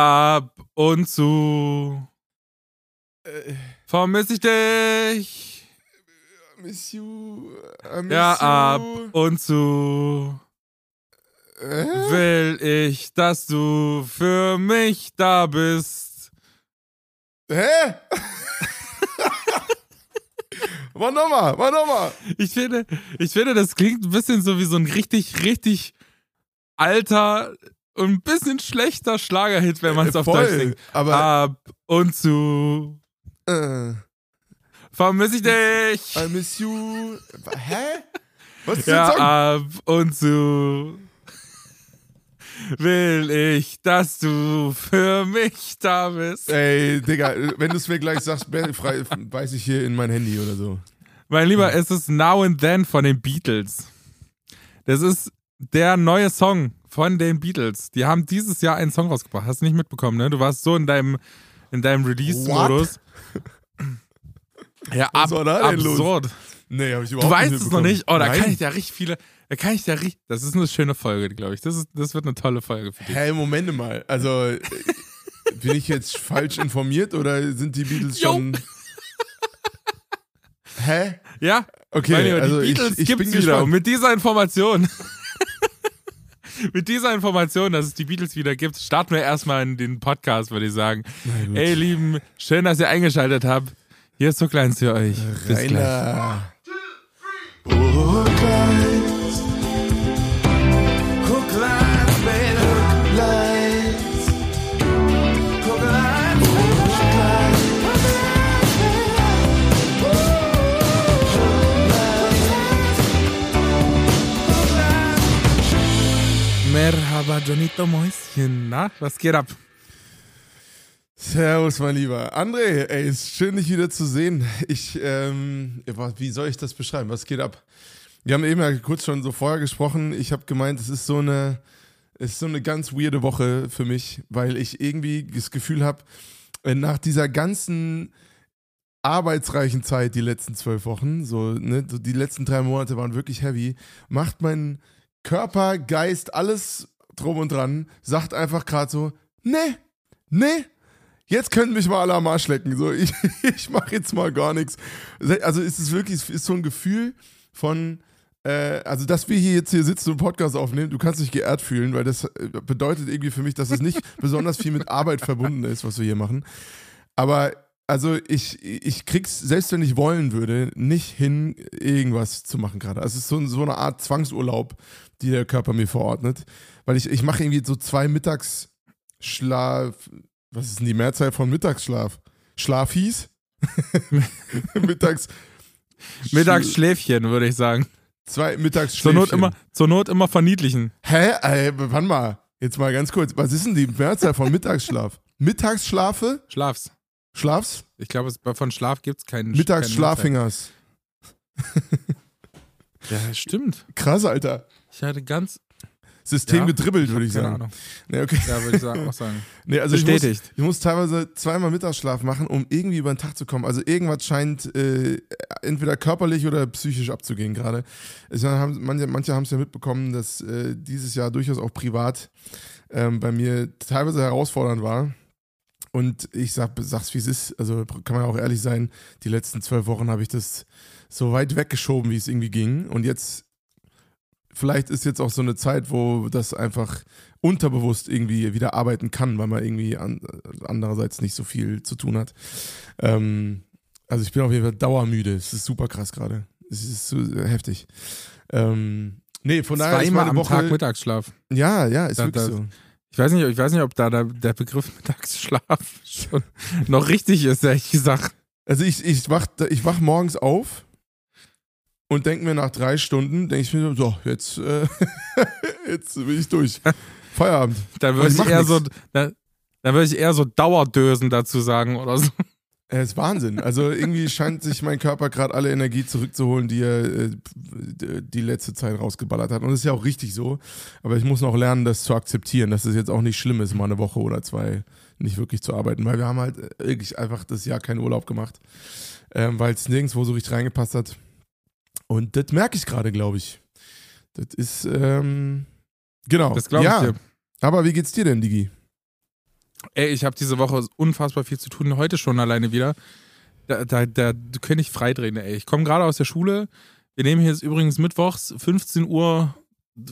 ab und zu Äh, vermisse ich dich. miss you. I miss Ja, ab you. und zu Äh? will ich, dass du für mich da bist. Hä? mach nochmal, mach nochmal. Ich finde, ich finde, das klingt ein bisschen so wie so ein richtig, richtig alter und ein bisschen schlechter Schlagerhit, wenn man es auf Voll, Deutsch singt. Aber, Ab und zu äh, vermisse ich dich. I miss you. Hä? Was ist Ja, Song? ab und zu will ich, dass du für mich da bist. Ey, Digga, wenn du es mir gleich sagst, weiß ich hier in mein Handy oder so. Mein Lieber, es ist Now and Then von den Beatles. Das ist der neue Song von den Beatles. Die haben dieses Jahr einen Song rausgebracht. Hast du nicht mitbekommen, ne? Du warst so in deinem, in deinem Release-Modus. Ja, ab, denn los? absurd. Nee, hab ich Du überhaupt weißt nicht es noch nicht? Oh, da Nein. kann ich ja richtig viele. Da kann ich ja richtig. Das ist eine schöne Folge, glaube ich. Das, ist, das wird eine tolle Folge für dich. Hä, Moment mal. Also, äh, bin ich jetzt falsch informiert oder sind die Beatles Jo. schon. Hä? Ja, Okay, Lieber, also die Beatles ich, ich gibt's bin wieder. gespannt. Mit dieser Information. mit dieser Information, dass es die Beatles wieder gibt, starten wir erstmal in den Podcast, würde ich sagen. Ey, Lieben, schön, dass ihr eingeschaltet habt. Hier ist so kleins für euch. Bis gleich. Rainer. Hooklights. Hooklights, Merhaba, Jonito Mäuschen. Na, was geht ab? Servus, mein Lieber. André, ey, ist schön, dich wieder zu sehen. Ich, ähm, wie soll ich das beschreiben? Was geht ab? Wir haben eben ja kurz schon so vorher gesprochen. Ich habe gemeint, es ist so eine, es ist so eine ganz weirde Woche für mich, weil ich irgendwie das Gefühl habe, nach dieser ganzen arbeitsreichen Zeit, die letzten zwölf Wochen, so, ne, so die letzten drei Monate waren wirklich heavy, macht mein Körper, Geist, alles drum und dran, sagt einfach gerade so, nee, nee, jetzt können mich mal alle am Arsch lecken. So, ich, ich mache jetzt mal gar nichts. Also ist es wirklich, ist so ein Gefühl von, äh, also dass wir hier jetzt hier sitzen und Podcast aufnehmen, du kannst dich geehrt fühlen, weil das äh, bedeutet irgendwie für mich, dass es nicht besonders viel mit Arbeit verbunden ist, was wir hier machen. Aber also ich, ich krieg's, selbst wenn ich wollen würde, nicht hin, irgendwas zu machen gerade. Also es ist so, so eine Art Zwangsurlaub, die der Körper mir verordnet. Weil ich, ich mache irgendwie so zwei Mittagsschlaf, was ist denn die Mehrzahl von Mittagsschlaf? Schlafis? Mittags. Mittagsschläfchen, würde ich sagen. Zwei Zur Mittagsschläfchen. Not, immer, zur Not immer verniedlichen. Hä? Ey, wann mal? Jetzt mal ganz kurz. Was ist denn die Mehrzahl von Mittagsschlaf? Mittagsschlafe? Schlaf's. Schlafs? Ich glaube, es- von Schlaf gibt's keinen. Mittagsschlafingers. Ja, stimmt. Krass, Alter. Ich hatte ganz. System Ja, gedribbelt, würde ich keine sagen. Ahnung. Nee, okay. Ja, würde ich sagen, auch sagen. Nee, also ich muss, Bestätigt. ich muss teilweise zweimal Mittagsschlaf machen, um irgendwie über den Tag zu kommen. Also irgendwas scheint äh, entweder körperlich oder psychisch abzugehen gerade. Ich Manche, manche haben es ja mitbekommen, dass äh, dieses Jahr durchaus auch privat ähm, bei mir teilweise herausfordernd war. Und ich sag, sag's wie es ist, also kann man auch ehrlich sein, die letzten zwölf Wochen habe ich das so weit weggeschoben, wie es irgendwie ging. Und jetzt, vielleicht ist jetzt auch so eine Zeit, wo das einfach unterbewusst irgendwie wieder arbeiten kann, weil man irgendwie an, andererseits nicht so viel zu tun hat. Ähm, also ich bin auf jeden Fall dauermüde. Es ist super krass gerade. Es ist so heftig. Ähm, nee, von daher ist meine am Woche. Tag Mittagsschlaf. ja, ja, ist Da- wirklich da- so. Ich weiß nicht, ich weiß nicht, ob da der, der Begriff Mittagsschlaf schon noch richtig ist, ehrlich gesagt. Also ich, ich, wach, ich wach morgens auf und denke mir nach drei Stunden, denke ich mir so, jetzt, äh, jetzt bin ich durch. Feierabend. Da würde ich ich eher so, nix. da, da würde ich eher so Dauerdösen dazu sagen oder so. Er ist Wahnsinn. Also irgendwie scheint sich mein Körper gerade alle Energie zurückzuholen, die er äh, die letzte Zeit rausgeballert hat. Und das ist ja auch richtig so. Aber ich muss noch lernen, das zu akzeptieren, dass es jetzt auch nicht schlimm ist, mal eine Woche oder zwei nicht wirklich zu arbeiten. Weil wir haben halt wirklich einfach das Jahr keinen Urlaub gemacht, ähm, weil es nirgendwo so richtig reingepasst hat. Und das merke ich gerade, glaube ich. Das ist, ähm, genau. Das glaube ich ja. dir. Aber wie geht's dir denn, Digi? Ey, ich habe diese Woche unfassbar viel zu tun, heute schon alleine wieder. Da, da, da könnte ich freidrehen, ey. Ich komme gerade aus der Schule. Wir nehmen hier jetzt übrigens mittwochs 15 Uhr.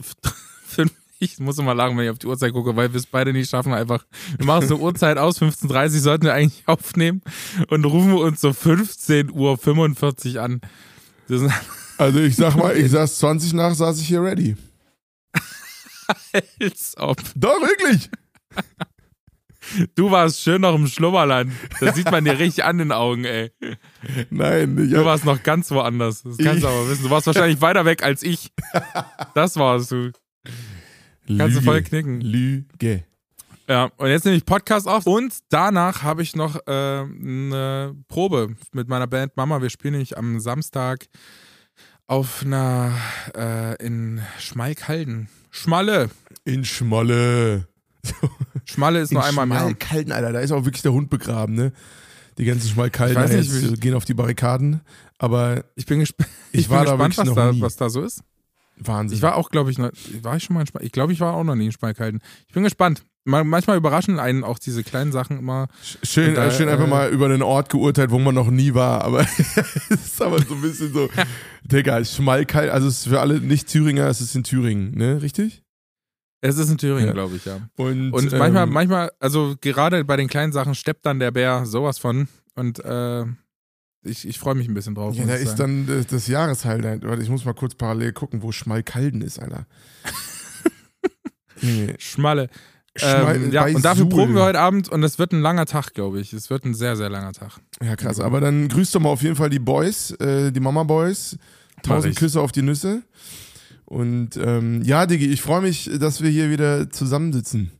Ich muss immer lachen, wenn ich auf die Uhrzeit gucke, weil wir es beide nicht schaffen. Einfach, wir machen so Uhrzeit aus, 15.30 Uhr sollten wir eigentlich aufnehmen und rufen uns so 15.45 Uhr an. also ich sag mal, ich saß 20 nach, saß ich hier ready. Als ob. Doch, wirklich. Du warst schön noch im Schlummerland. Das sieht man dir richtig an den Augen, ey. Nein, ich Du warst noch ganz woanders. Das kannst du aber wissen. Du warst wahrscheinlich weiter weg als ich. Das warst du. Kannst du voll knicken. Lüge. Ja, und jetzt nehme ich Podcast auf und danach habe ich noch äh, eine Probe mit meiner Band Mama. Wir spielen nämlich am Samstag auf einer äh, in Schmalkalden. Schmalle. In Schmolle. Schmalle ist nur einmal im Jahr. Schmalkalden, Alter, da ist auch wirklich der Hund begraben, ne? Die ganzen Schmalkalden nicht, jetzt, gehen auf die Barrikaden, aber Ich bin, gesp Ich ich war bin da gespannt, wirklich was noch da, nie. was da so ist. Wahnsinn. Ich war auch, glaube ich, noch, war ich schon mal in Spal- Ich glaube, ich war auch noch nie in Spalkalden. Ich bin gespannt. Ma- Manchmal überraschen einen auch diese kleinen Sachen immer. Schön, da, schön einfach äh, mal über einen Ort geurteilt, wo man noch nie war, aber es ist aber so ein bisschen so, Digga, Schmalkalt, also es ist für alle Nicht-Thüringer, es ist in Thüringen, ne, richtig? Es ist in Thüringen, Ja. glaube ich, ja. Und, Und manchmal, ähm, manchmal, also gerade bei den kleinen Sachen steppt dann der Bär sowas von. Und äh, ich, ich freue mich ein bisschen drauf. ja, da ist sagen. dann das, das Jahreshighlight. Warte, ich muss mal kurz parallel gucken, wo Schmalkalden ist, Alter. nee. Schmalle. Schmal Ähm, ja, und dafür Suhl. proben wir heute Abend und es wird ein langer Tag, glaube ich. Es wird ein sehr, sehr langer Tag. Ja, krass. Aber dann grüßt doch mal auf jeden Fall die Boys, äh, die Mama Boys. Tausend. Küsse auf die Nüsse. Und ähm, ja, Diggi, ich freue mich, dass wir hier wieder zusammensitzen.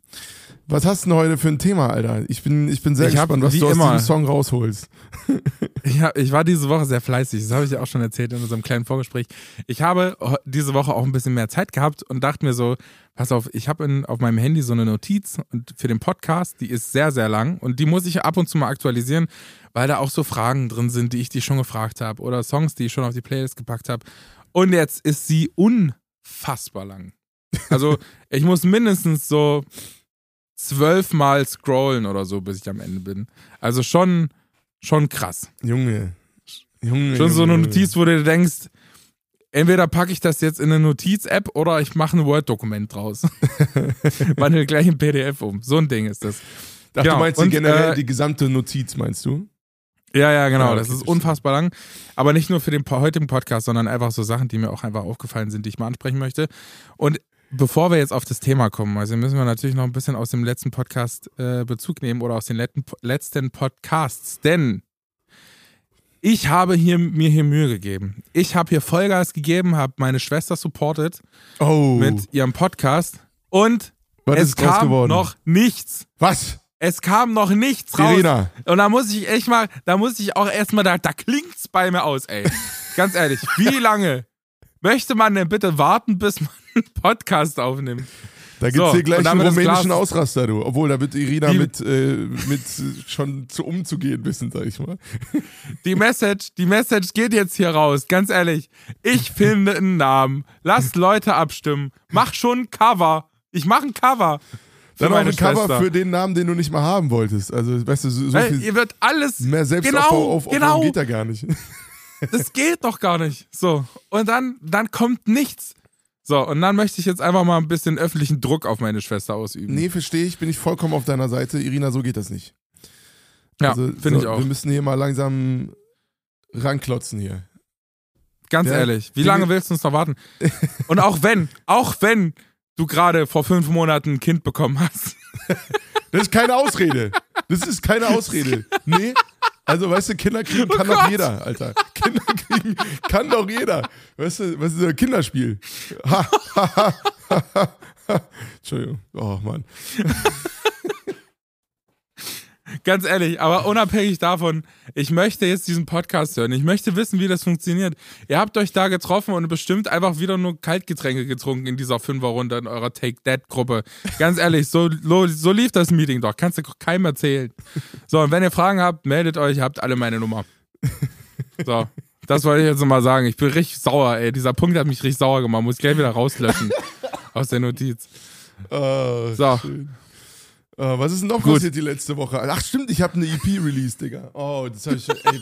Was hast du denn heute für ein Thema, Alter? Ich bin, ich bin sehr Ich gespannt, was du aus immer- diesem Song rausholst. Ich, hab, ich war diese Woche sehr fleißig. Das habe ich ja auch schon erzählt in unserem kleinen Vorgespräch. Ich habe diese Woche auch ein bisschen mehr Zeit gehabt und dachte mir so, pass auf, ich habe auf meinem Handy so eine Notiz und für den Podcast, die ist sehr, sehr lang und die muss ich ab und zu mal aktualisieren, weil da auch so Fragen drin sind, die ich dich schon gefragt habe oder Songs, die ich schon auf die Playlist gepackt habe. Und jetzt ist sie unfassbar lang. Also ich muss mindestens so zwölfmal scrollen oder so, bis ich am Ende bin. Also schon, schon krass. Junge. Junge. Schon so eine Junge. Notiz, wo du denkst, entweder packe ich das jetzt in eine Notiz-App oder ich mache ein Word-Dokument draus. Wandel gleich ein PDF um. So ein Ding ist das. Ach, Genau. du meinst die Und, generell äh, die gesamte Notiz, meinst du? Ja, ja, genau. Ja, okay, das ist unfassbar lang. Aber nicht nur für den heutigen Podcast, sondern einfach so Sachen, die mir auch einfach aufgefallen sind, die ich mal ansprechen möchte. Und bevor wir jetzt auf das Thema kommen, also müssen wir natürlich noch ein bisschen aus dem letzten Podcast äh, Bezug nehmen oder aus den letzten, letzten Podcasts, denn ich habe hier, mir hier Mühe gegeben. Ich habe hier Vollgas gegeben, habe meine Schwester supported Oh. mit ihrem Podcast und was es kam geworden? noch nichts. Was? Es kam noch nichts raus. Irina. Und da muss ich echt mal, da muss ich auch erstmal, da, da klingt's bei mir aus, ey. Ganz ehrlich, wie lange möchte man denn bitte warten, bis man Podcast aufnimmt? Da gibt's So, hier gleich einen rumänischen Ausraster, du. Obwohl, da wird Irina Die- mit, äh, mit äh, schon zu umzugehen wissen, sag ich mal. Die Message, die Message geht jetzt hier raus, ganz ehrlich. Ich finde einen Namen. Lasst Leute abstimmen. Mach schon ein Cover. Ich mache ein Cover. Dann auch ein Cover für den Namen, den du nicht mal haben wolltest. Also, weißt du, so, so Weil viel ihr wird alles. mehr genau, Selbstaufbau genau. geht da gar nicht. Das geht doch gar nicht. So. Und dann, dann kommt nichts. So, und dann möchte ich jetzt einfach mal ein bisschen öffentlichen Druck auf meine Schwester ausüben. Nee, verstehe ich, bin ich vollkommen auf deiner Seite. Irina, so geht das nicht. ja, Also, finde so, ich auch. Wir müssen hier mal langsam ranklotzen hier. Ganz Ja, ehrlich, wie lange willst du uns noch warten? Und auch wenn, auch wenn du gerade vor fünf Monaten ein Kind bekommen hast. Das ist keine Ausrede. Das ist keine Ausrede. Nee. Also, weißt du, Kinder kriegen kann Oh doch Gott. jeder, Alter. Kinder kriegen kann doch jeder. Weißt du, was ist ein Kinderspiel? Ha, ha, ha, ha, ha, ha. Entschuldigung. Oh, Mann. Ganz ehrlich, aber unabhängig davon, ich möchte jetzt diesen Podcast hören. Ich möchte wissen, wie das funktioniert. Ihr habt euch da getroffen und bestimmt einfach wieder nur Kaltgetränke getrunken in dieser Fünferrunde in eurer Take That Gruppe. Ganz ehrlich, so, so lief das Meeting doch. Kannst du keinem erzählen. So, und wenn ihr Fragen habt, meldet euch, ihr habt alle meine Nummer. So, das wollte ich jetzt nochmal sagen. Ich bin richtig sauer, ey. Dieser Punkt hat mich richtig sauer gemacht. Muss ich gleich wieder rauslöschen aus der Notiz. Oh, So. schön. Uh, was ist denn noch Gut. passiert die letzte Woche? Ach stimmt, ich habe eine EP released, Digga. Oh, das habe ich. Ey,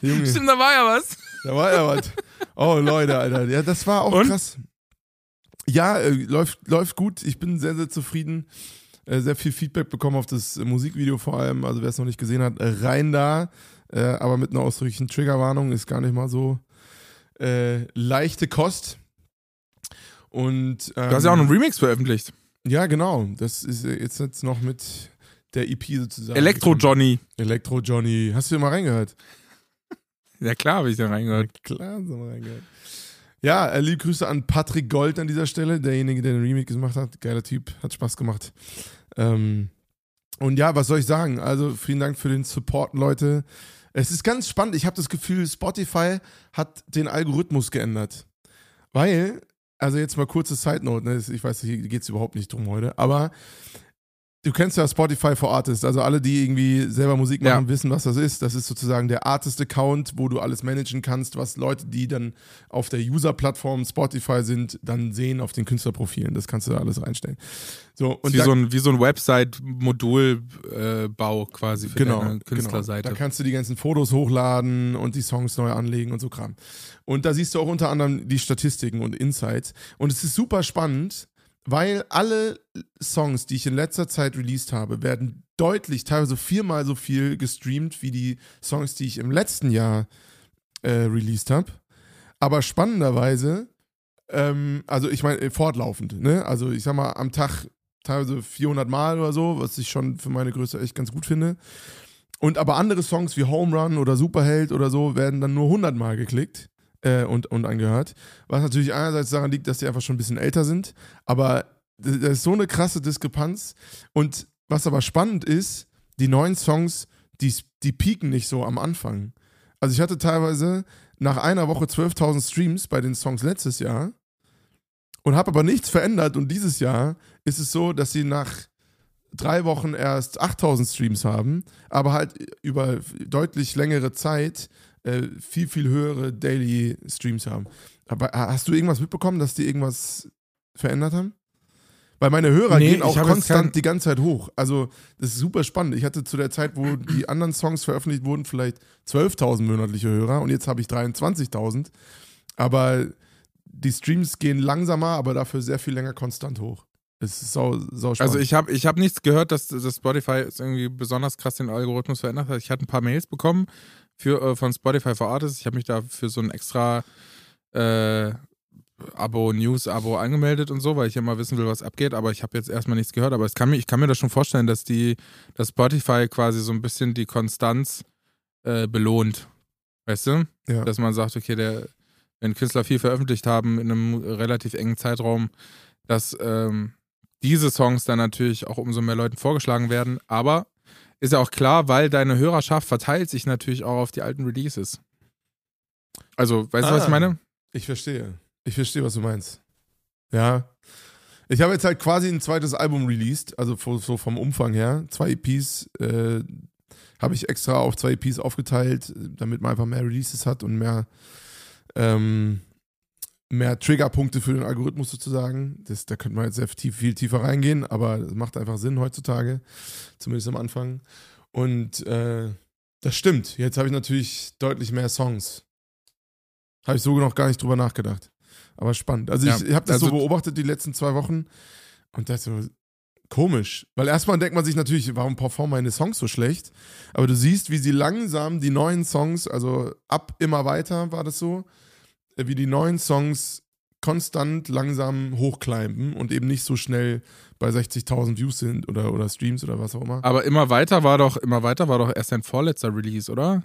Junge. Stimmt, da war ja was. Da war ja was. Oh, Leute, Alter. Ja, das war auch Und? krass. Ja, äh, läuft, läuft gut. Ich bin sehr, sehr zufrieden. Äh, sehr viel Feedback bekommen auf das Musikvideo vor allem. Also wer es noch nicht gesehen hat, rein da. Äh, aber mit einer ausdrücklichen Triggerwarnung ist gar nicht mal so äh, leichte Kost. Und, ähm, du hast ja auch einen Remix veröffentlicht. Ja, genau. Das ist jetzt, jetzt noch mit der EP sozusagen. Elektro Johnny. Elektro Johnny. Hast du mal reingehört? Ja, klar habe ich da reingehört. Ja, klar mal reingehört. Ja, äh, liebe Grüße an Patrick Gold an dieser Stelle, derjenige, der den Remake gemacht hat. Geiler Typ, hat Spaß gemacht. Ähm, und ja, was soll ich sagen? Also vielen Dank für den Support, Leute. Es ist ganz spannend. Ich habe das Gefühl, Spotify hat den Algorithmus geändert. Weil, also jetzt mal kurze Side Note, ne? ich weiß, hier geht es überhaupt nicht drum heute, aber Du kennst ja Spotify for Artists, also alle, die irgendwie selber Musik machen, ja. wissen, was das ist. Das ist sozusagen der Artist-Account, wo du alles managen kannst, was Leute, die dann auf der User-Plattform Spotify sind, dann sehen auf den Künstlerprofilen. Das kannst du da alles reinstellen. So, und wie, da, so ein, wie so ein Website-Modulbau äh, quasi für genau, deine genau. Künstlerseite. Genau. Da kannst du die ganzen Fotos hochladen und die Songs neu anlegen und so Kram. Und da siehst du auch unter anderem die Statistiken und Insights. Und es ist super spannend, weil alle Songs, die ich in letzter Zeit released habe, werden deutlich, teilweise viermal so viel gestreamt wie die Songs, die ich im letzten Jahr äh, released habe. Aber spannenderweise, ähm, also ich meine, fortlaufend, ne? Also ich sag mal, am Tag teilweise 400 Mal oder so, was ich schon für meine Größe echt ganz gut finde. Und aber andere Songs wie Home Run oder Superheld oder so werden dann nur 100 Mal geklickt äh, und, und angehört. Was natürlich einerseits daran liegt, dass die einfach schon ein bisschen älter sind, aber das ist so eine krasse Diskrepanz. Und was aber spannend ist, die neuen Songs, die, die pieken nicht so am Anfang. Also ich hatte teilweise nach einer Woche 12.000 Streams bei den Songs letztes Jahr und habe aber nichts verändert. Und dieses Jahr ist es so, dass sie nach drei Wochen erst 8000 Streams haben, aber halt über deutlich längere Zeit äh, viel, viel höhere Daily Streams haben. Aber hast du irgendwas mitbekommen, dass die irgendwas verändert haben? Weil meine Hörer nee, gehen auch konstant die ganze Zeit hoch. Also, das ist super spannend. Ich hatte zu der Zeit, wo die anderen Songs veröffentlicht wurden, vielleicht 12.000 monatliche Hörer und jetzt habe ich 23.000. Aber die Streams gehen langsamer, aber dafür sehr viel länger konstant hoch. Es ist sau, sau spannend. Also ich habe ich hab nichts gehört, dass, dass Spotify irgendwie besonders krass den Algorithmus verändert hat. Ich hatte ein paar Mails bekommen für, äh, von Spotify for Artists. Ich habe mich da für so ein extra äh, Abo, News-Abo angemeldet und so, weil ich ja mal wissen will, was abgeht, aber ich habe jetzt erstmal nichts gehört. Aber kann mir, ich kann mir das schon vorstellen, dass die, dass Spotify quasi so ein bisschen die Konstanz äh, belohnt. Weißt du? Ja. Dass man sagt, okay, der, wenn Künstler viel veröffentlicht haben in einem relativ engen Zeitraum, dass ähm, diese Songs dann natürlich auch umso mehr Leuten vorgeschlagen werden. Aber ist ja auch klar, weil deine Hörerschaft verteilt sich natürlich auch auf die alten Releases. Also, weißt ah, du, was ich ah, meine? Ich verstehe. Ich verstehe, was du meinst. Ja. Ich habe jetzt halt quasi ein zweites Album released, also so vom Umfang her. Zwei EPs äh, habe ich extra auf zwei EPs aufgeteilt, damit man einfach mehr Releases hat und mehr ähm, mehr Triggerpunkte für den Algorithmus sozusagen. Das, da könnte man jetzt sehr tief, viel tiefer reingehen, aber es macht einfach Sinn heutzutage, zumindest am Anfang. Und äh, das stimmt. Jetzt habe ich natürlich deutlich mehr Songs. Habe ich so noch gar nicht drüber nachgedacht. Aber spannend. Also ja, ich, ich habe das also so beobachtet die letzten zwei Wochen und das so komisch. Weil erstmal denkt man sich natürlich, warum performen meine Songs so schlecht? Aber du siehst, wie sie langsam die neuen Songs, also ab immer weiter war das so, wie die neuen Songs konstant langsam hochclimben und eben nicht so schnell bei 60.000 Views sind oder, oder Streams oder was auch immer. Aber immer weiter war doch, immer weiter war doch erst ein vorletzter Release, oder?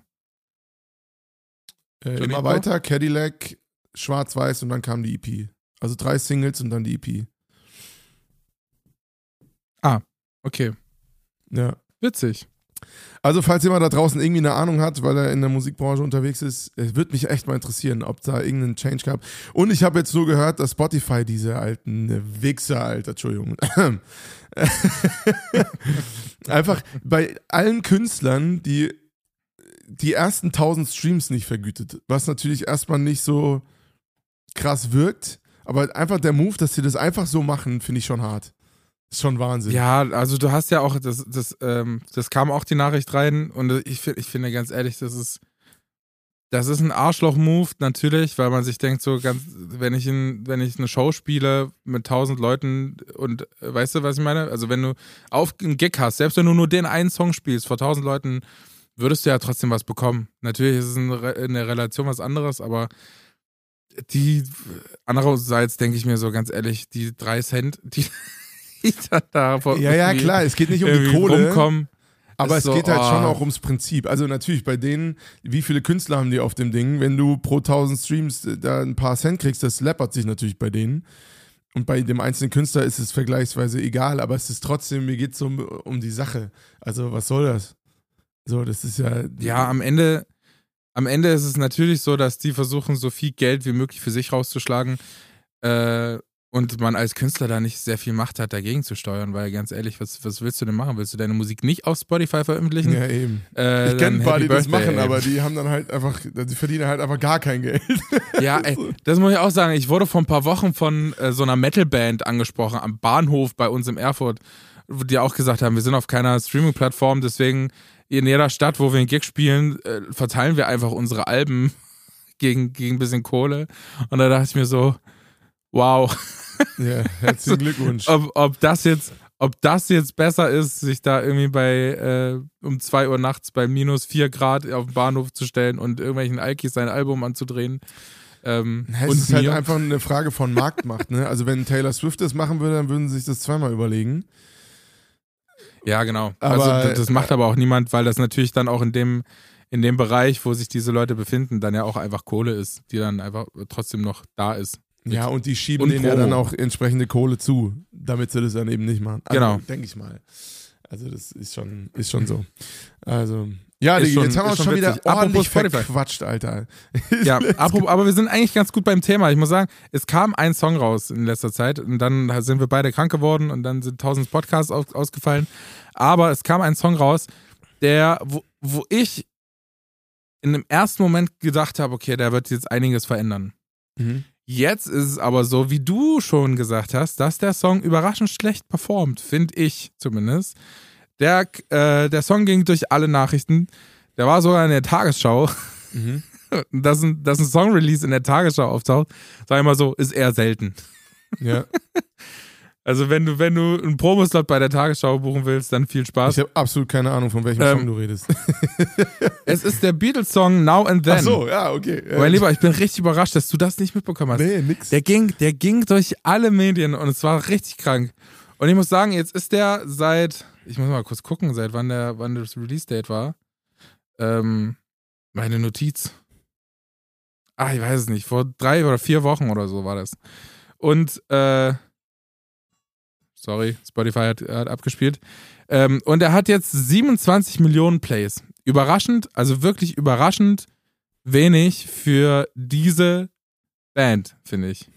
Äh, immer weiter, Cadillac, Schwarz-Weiß und dann kam die EP. Also drei Singles und dann die EP. Ah, okay. Ja. Witzig. Also, falls jemand da draußen irgendwie eine Ahnung hat, weil er in der Musikbranche unterwegs ist, würde mich echt mal interessieren, ob da irgendeinen Change gab. Und ich habe jetzt so gehört, dass Spotify diese alten Wichser, Alter, Entschuldigung. Einfach bei allen Künstlern, die die ersten 1000 Streams nicht vergütet, was natürlich erstmal nicht so krass wirkt, aber einfach der Move, dass sie das einfach so machen, finde ich schon hart. Ist schon Wahnsinn. Ja, also du hast ja auch, das, das, ähm, das kam auch die Nachricht rein und ich, ich finde ganz ehrlich, das ist, das ist ein Arschloch-Move, natürlich, weil man sich denkt, so ganz, wenn ich, in, wenn ich eine Show spiele mit tausend Leuten und äh, weißt du, was ich meine? Also wenn du auf einen Gig hast, selbst wenn du nur den einen Song spielst vor tausend Leuten, würdest du ja trotzdem was bekommen. Natürlich ist es in, in der Relation was anderes, aber die andererseits denke ich mir so ganz ehrlich, die drei Cent, die, die da vor Ja, ja, klar, es geht nicht um die Kohle. Rumkommen, Aber es geht halt oh. schon auch ums Prinzip. Also natürlich bei denen, wie viele Künstler haben die auf dem Ding? Wenn du pro 1000 Streams da ein paar Cent kriegst, das läppert sich natürlich bei denen. Und bei dem einzelnen Künstler ist es vergleichsweise egal, aber es ist trotzdem, mir geht es um, um die Sache. Also was soll das? So, das ist ja. Ja, am Ende, am Ende ist es natürlich so, dass die versuchen, so viel Geld wie möglich für sich rauszuschlagen. Äh, und man als Künstler da nicht sehr viel Macht hat, dagegen zu steuern, weil ganz ehrlich, was, was willst du denn machen? Willst du deine Musik nicht auf Spotify veröffentlichen? Ja, eben. Äh, Ich kenne ein paar, die das Birthday, machen, ey. aber die haben dann halt einfach, die verdienen halt einfach gar kein Geld. Ja, ey, das muss ich auch sagen. Ich wurde vor ein paar Wochen von äh, so einer Metalband angesprochen am Bahnhof bei uns in Erfurt, die auch gesagt haben, wir sind auf keiner Streaming-Plattform, deswegen in jeder Stadt, wo wir einen Gig spielen, äh, verteilen wir einfach unsere Alben gegen, gegen ein bisschen Kohle. Und da dachte ich mir so, wow, Ja, herzlichen Glückwunsch. ob, ob das jetzt, ob das jetzt besser ist, sich da irgendwie bei äh, um 2 Uhr nachts bei minus 4 Grad auf den Bahnhof zu stellen und irgendwelchen Alkis sein Album anzudrehen. Ähm, Es und ist halt einfach eine Frage von Marktmacht, ne? Also wenn Taylor Swift das machen würde, dann würden sie sich das zweimal überlegen. Ja, genau. Aber, äh, also das, das macht aber auch niemand, weil das natürlich dann auch in dem, in dem Bereich, wo sich diese Leute befinden, dann ja auch einfach Kohle ist, die dann einfach trotzdem noch da ist. Ja, und die schieben Und denen ja Promo. dann auch entsprechende Kohle zu, damit sie das dann eben nicht machen. Also, Genau. Denke ich mal. Also das ist schon, ist schon so. Also, ja, Digi, schon- jetzt haben wir uns schon schon wieder ordentlich verquatscht, Alter. Ja, apropos, aber wir sind eigentlich ganz gut beim Thema. Ich muss sagen, es kam ein Song raus in letzter Zeit und dann sind wir beide krank geworden und dann sind tausend Podcasts aus, ausgefallen. Aber es kam ein Song raus, der, wo, wo ich in dem ersten Moment gedacht habe, okay, der wird jetzt einiges verändern. Mhm. Jetzt ist es aber so, wie du schon gesagt hast, dass der Song überraschend schlecht performt, finde ich zumindest. Der, äh, der Song ging durch alle Nachrichten. Der war sogar in der Tagesschau. Mhm. Dass ein, dass ein Song-Release in der Tagesschau auftaucht, sag ich mal so, ist eher selten. Ja. Also wenn du, wenn du einen Promoslot bei der Tagesschau buchen willst, dann viel Spaß. Ich habe absolut keine Ahnung, von welchem Ähm, Song du redest. Es ist der Beatles-Song Now and Then. Ach so, ja, okay. Äh, Mein Lieber, ich bin richtig überrascht, dass du das nicht mitbekommen hast. Nee, nix. Der ging, der ging durch alle Medien und es war richtig krank. Und ich muss sagen, jetzt ist der seit, ich muss mal kurz gucken, seit wann der, wann das Release-Date war. Ähm, meine Notiz. Ah, ich weiß es nicht. Vor drei oder vier Wochen oder so war das. Und, äh, sorry, Spotify hat, hat abgespielt. Ähm, und er hat jetzt 27 Millionen Plays. Überraschend, also wirklich überraschend wenig für diese Band, finde ich.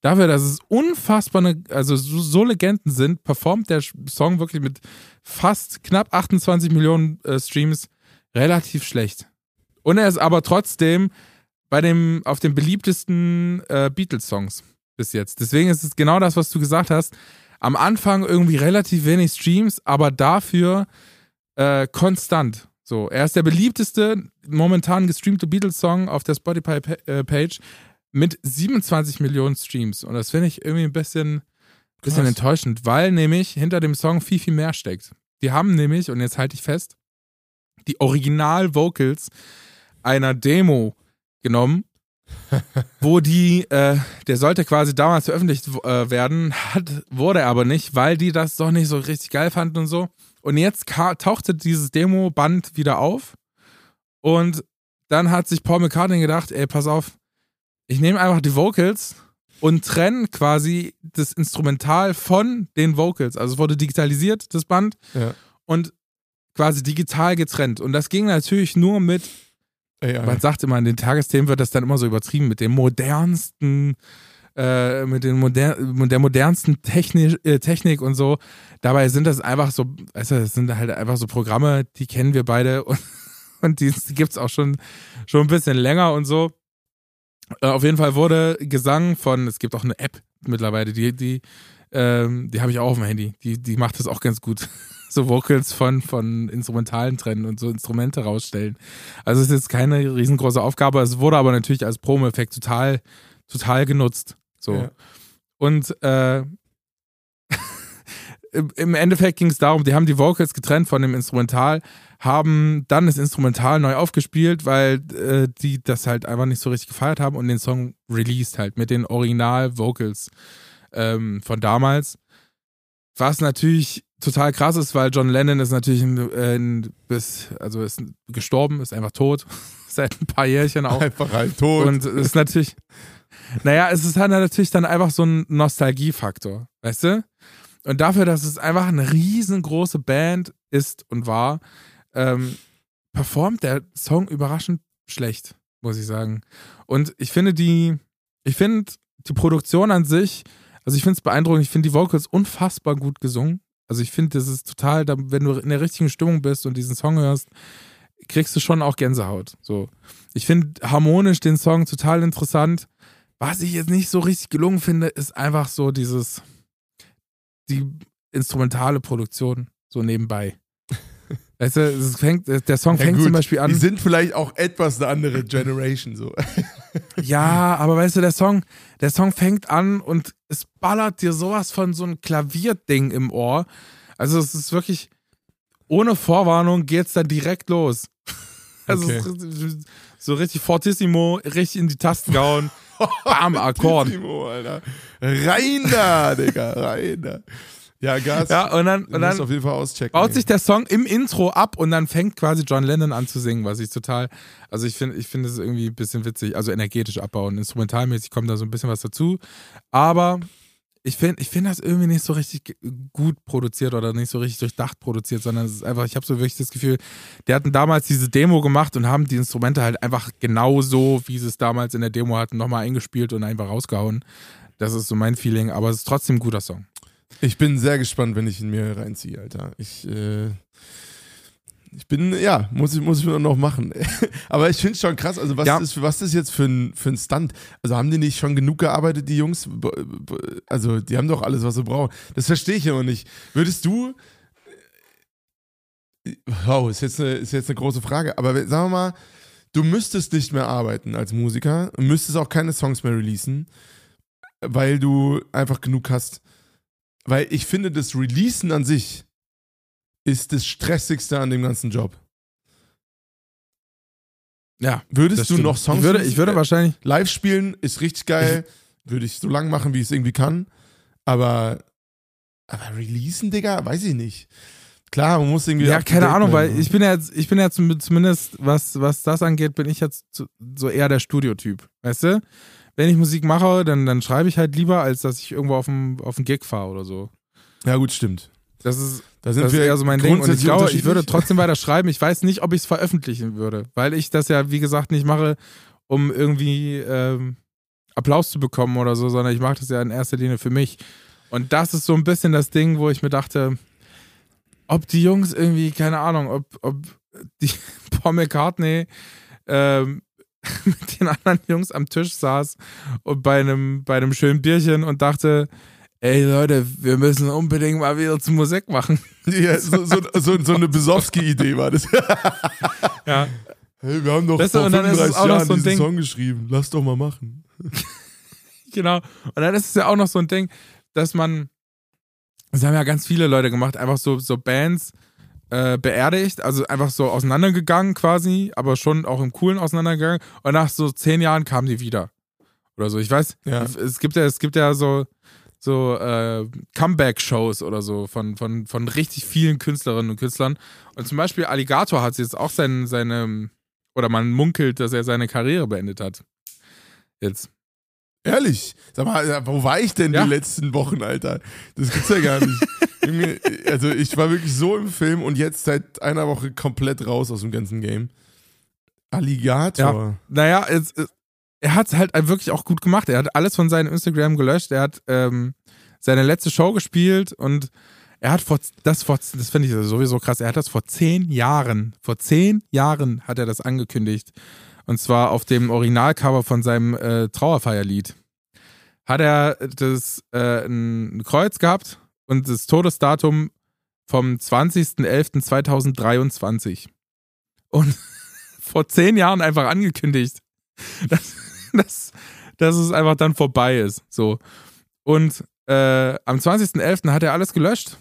Dafür, dass es unfassbar, eine, also so, so Legenden sind, performt der Song wirklich mit fast knapp 28 Millionen äh, Streams relativ schlecht. Und er ist aber trotzdem bei dem, auf den beliebtesten äh, Beatles-Songs bis jetzt. Deswegen ist es genau das, was du gesagt hast. Am Anfang irgendwie relativ wenig Streams, aber dafür äh, konstant. So, er ist der beliebteste momentan gestreamte Beatles-Song auf der Spotify-Page mit 27 Millionen Streams. Und das finde ich irgendwie ein bisschen, bisschen Krass. enttäuschend, weil nämlich hinter dem Song viel, viel mehr steckt. Die haben nämlich, und jetzt halte ich fest, die Original-Vocals einer Demo genommen, wo die, äh, der sollte quasi damals veröffentlicht äh, werden, hat, wurde er aber nicht, weil die das doch nicht so richtig geil fanden und so. Und jetzt tauchte dieses Demo-Band wieder auf und dann hat sich Paul McCartney gedacht, ey, pass auf, ich nehme einfach die Vocals und trenne quasi das Instrumental von den Vocals. Also es wurde digitalisiert, das Band, Ja. und quasi digital getrennt. Und das ging natürlich nur mit AI. man sagt immer, in den Tagesthemen wird das dann immer so übertrieben mit dem modernsten, äh, mit, den moder mit der modernsten Technik, äh, Technik und so. Dabei sind das einfach so, also das sind halt einfach so Programme, die kennen wir beide und, und die gibt es auch schon, schon ein bisschen länger und so. Äh, auf jeden Fall wurde Gesang von, es gibt auch eine App mittlerweile, die, die Ähm, die habe ich auch auf dem Handy. Die, die macht das auch ganz gut. So Vocals von, von Instrumentalen trennen und so Instrumente rausstellen. Also es ist jetzt keine riesengroße Aufgabe. Es wurde aber natürlich als Promo-Effekt total, total genutzt. So. Ja. Und äh, im Endeffekt ging es darum, die haben die Vocals getrennt von dem Instrumental, haben dann das Instrumental neu aufgespielt, weil äh, die das halt einfach nicht so richtig gefeiert haben und den Song released halt mit den Original-Vocals ähm, von damals. Was natürlich total krass ist, weil John Lennon ist natürlich in, in, bis, also ist gestorben, ist einfach tot. Seit ein paar Jährchen auch. Einfach halt tot. Und ist natürlich, naja, es ist halt natürlich dann einfach so ein Nostalgiefaktor, weißt du? Und dafür, dass es einfach eine riesengroße Band ist und war, ähm, performt der Song überraschend schlecht, muss ich sagen. Und ich finde die, ich finde die Produktion an sich, also ich finde es beeindruckend, ich finde die Vocals unfassbar gut gesungen. Also ich finde, das ist total, wenn du in der richtigen Stimmung bist und diesen Song hörst, kriegst du schon auch Gänsehaut. So. Ich finde harmonisch den Song total interessant. Was ich jetzt nicht so richtig gelungen finde, ist einfach so dieses, die instrumentale Produktion so nebenbei. Weißt du, es fängt, der Song ja, fängt gut, zum Beispiel an. Die sind vielleicht auch etwas eine andere Generation so. ja, aber weißt du, der Song, der Song fängt an und es ballert dir sowas von so ein Klavierding im Ohr. Also es ist wirklich, ohne Vorwarnung geht's dann direkt los. Also okay. so richtig fortissimo, richtig in die Tasten gehauen. Bam, Akkord. Fortissimo, Alter. Rein da, Digga, rein da. Ja, Gas. Ja, und dann, und dann auf jeden Fall auschecken, baut sich der Song im Intro ab und dann fängt quasi John Lennon an zu singen, was ich total, also ich finde, ich finde es irgendwie ein bisschen witzig, also energetisch abbauen. Instrumentalmäßig kommt da so ein bisschen was dazu. Aber ich finde ich find das irgendwie nicht so richtig gut produziert oder nicht so richtig durchdacht produziert, sondern es ist einfach, ich habe so wirklich das Gefühl, die hatten damals diese Demo gemacht und haben die Instrumente halt einfach genauso, wie sie es damals in der Demo hatten, nochmal eingespielt und einfach rausgehauen. Das ist so mein Feeling, aber es ist trotzdem ein guter Song. Ich bin sehr gespannt, wenn ich ihn mir reinziehe, Alter. Ich, äh, ich bin, ja, muss ich, muss ich noch machen. Aber ich finde es schon krass, also was, ja. ist, was ist jetzt für ein, für ein Stunt? Also haben die nicht schon genug gearbeitet, die Jungs? Also die haben doch alles, was sie brauchen. Das verstehe ich immer nicht. Würdest du, wow, ist jetzt, eine, ist jetzt eine große Frage, aber sagen wir mal, du müsstest nicht mehr arbeiten als Musiker, müsstest auch keine Songs mehr releasen, weil du einfach genug hast. Weil ich finde, das Releasen an sich ist das Stressigste an dem ganzen Job. Ja. Würdest du noch Songs ich würde, ich würde wahrscheinlich live spielen, ist richtig geil. würde ich so lang machen, wie ich es irgendwie kann. Aber, aber releasen, Digga, weiß ich nicht. Klar, man muss irgendwie. Ja, keine Ahnung, weil ne? ich bin ja jetzt, ich bin ja zumindest, was, was das angeht, bin ich jetzt so eher der Studiotyp. Weißt du? Wenn ich Musik mache, dann, dann schreibe ich halt lieber, als dass ich irgendwo auf dem auf Gig fahre oder so. Ja, gut, stimmt. Das ist, da sind das ist eher so mein Ding. Und ich glaube, ich würde trotzdem weiter schreiben. Ich weiß nicht, ob ich es veröffentlichen würde, weil ich das ja, wie gesagt, nicht mache, um irgendwie ähm, Applaus zu bekommen oder so, sondern ich mache das ja in erster Linie für mich. Und das ist so ein bisschen das Ding, wo ich mir dachte, ob die Jungs irgendwie, keine Ahnung, ob, ob die Paul McCartney ähm, mit den anderen Jungs am Tisch saß und bei einem, bei einem schönen Bierchen und dachte, ey Leute, wir müssen unbedingt mal wieder zur Musik machen. Ja, so, so, so, so eine Besowski-Idee war das. ja. Hey, wir haben doch das vor 35 Jahren so diesen Ding. Song geschrieben. Lass doch mal machen. genau. Und dann ist es ja auch noch so ein Ding, dass man, das haben ja ganz viele Leute gemacht, einfach so, so Bands, äh, beerdigt, also einfach so auseinandergegangen quasi, aber schon auch im Coolen auseinandergegangen. Und nach so zehn Jahren kamen die wieder. Oder so. Ich weiß, ja. es gibt ja, es gibt ja so, so äh, Comeback-Shows oder so von, von, von richtig vielen Künstlerinnen und Künstlern. Und zum Beispiel Alligator hat jetzt auch sein, seine, oder man munkelt, dass er seine Karriere beendet hat. Jetzt. Ehrlich? Sag mal, wo war ich denn ja. die letzten Wochen, Alter? Das gibt's ja gar nicht. also ich war wirklich so im Film und jetzt seit einer Woche komplett raus aus dem ganzen Game. Alligator. Ja. Naja, es, es, er hat es halt wirklich auch gut gemacht. Er hat alles von seinem Instagram gelöscht. Er hat ähm, seine letzte Show gespielt und er hat vor, das vor, das finde ich sowieso krass, er hat das vor zehn Jahren, vor zehn Jahren hat er das angekündigt. Und zwar auf dem Originalcover von seinem äh, Trauerfeierlied hat er das äh, ein Kreuz gehabt und das Todesdatum vom 20.11.2023. Und vor zehn Jahren einfach angekündigt, dass, dass, dass es einfach dann vorbei ist. So. Und äh, am 20.11. hat er alles gelöscht,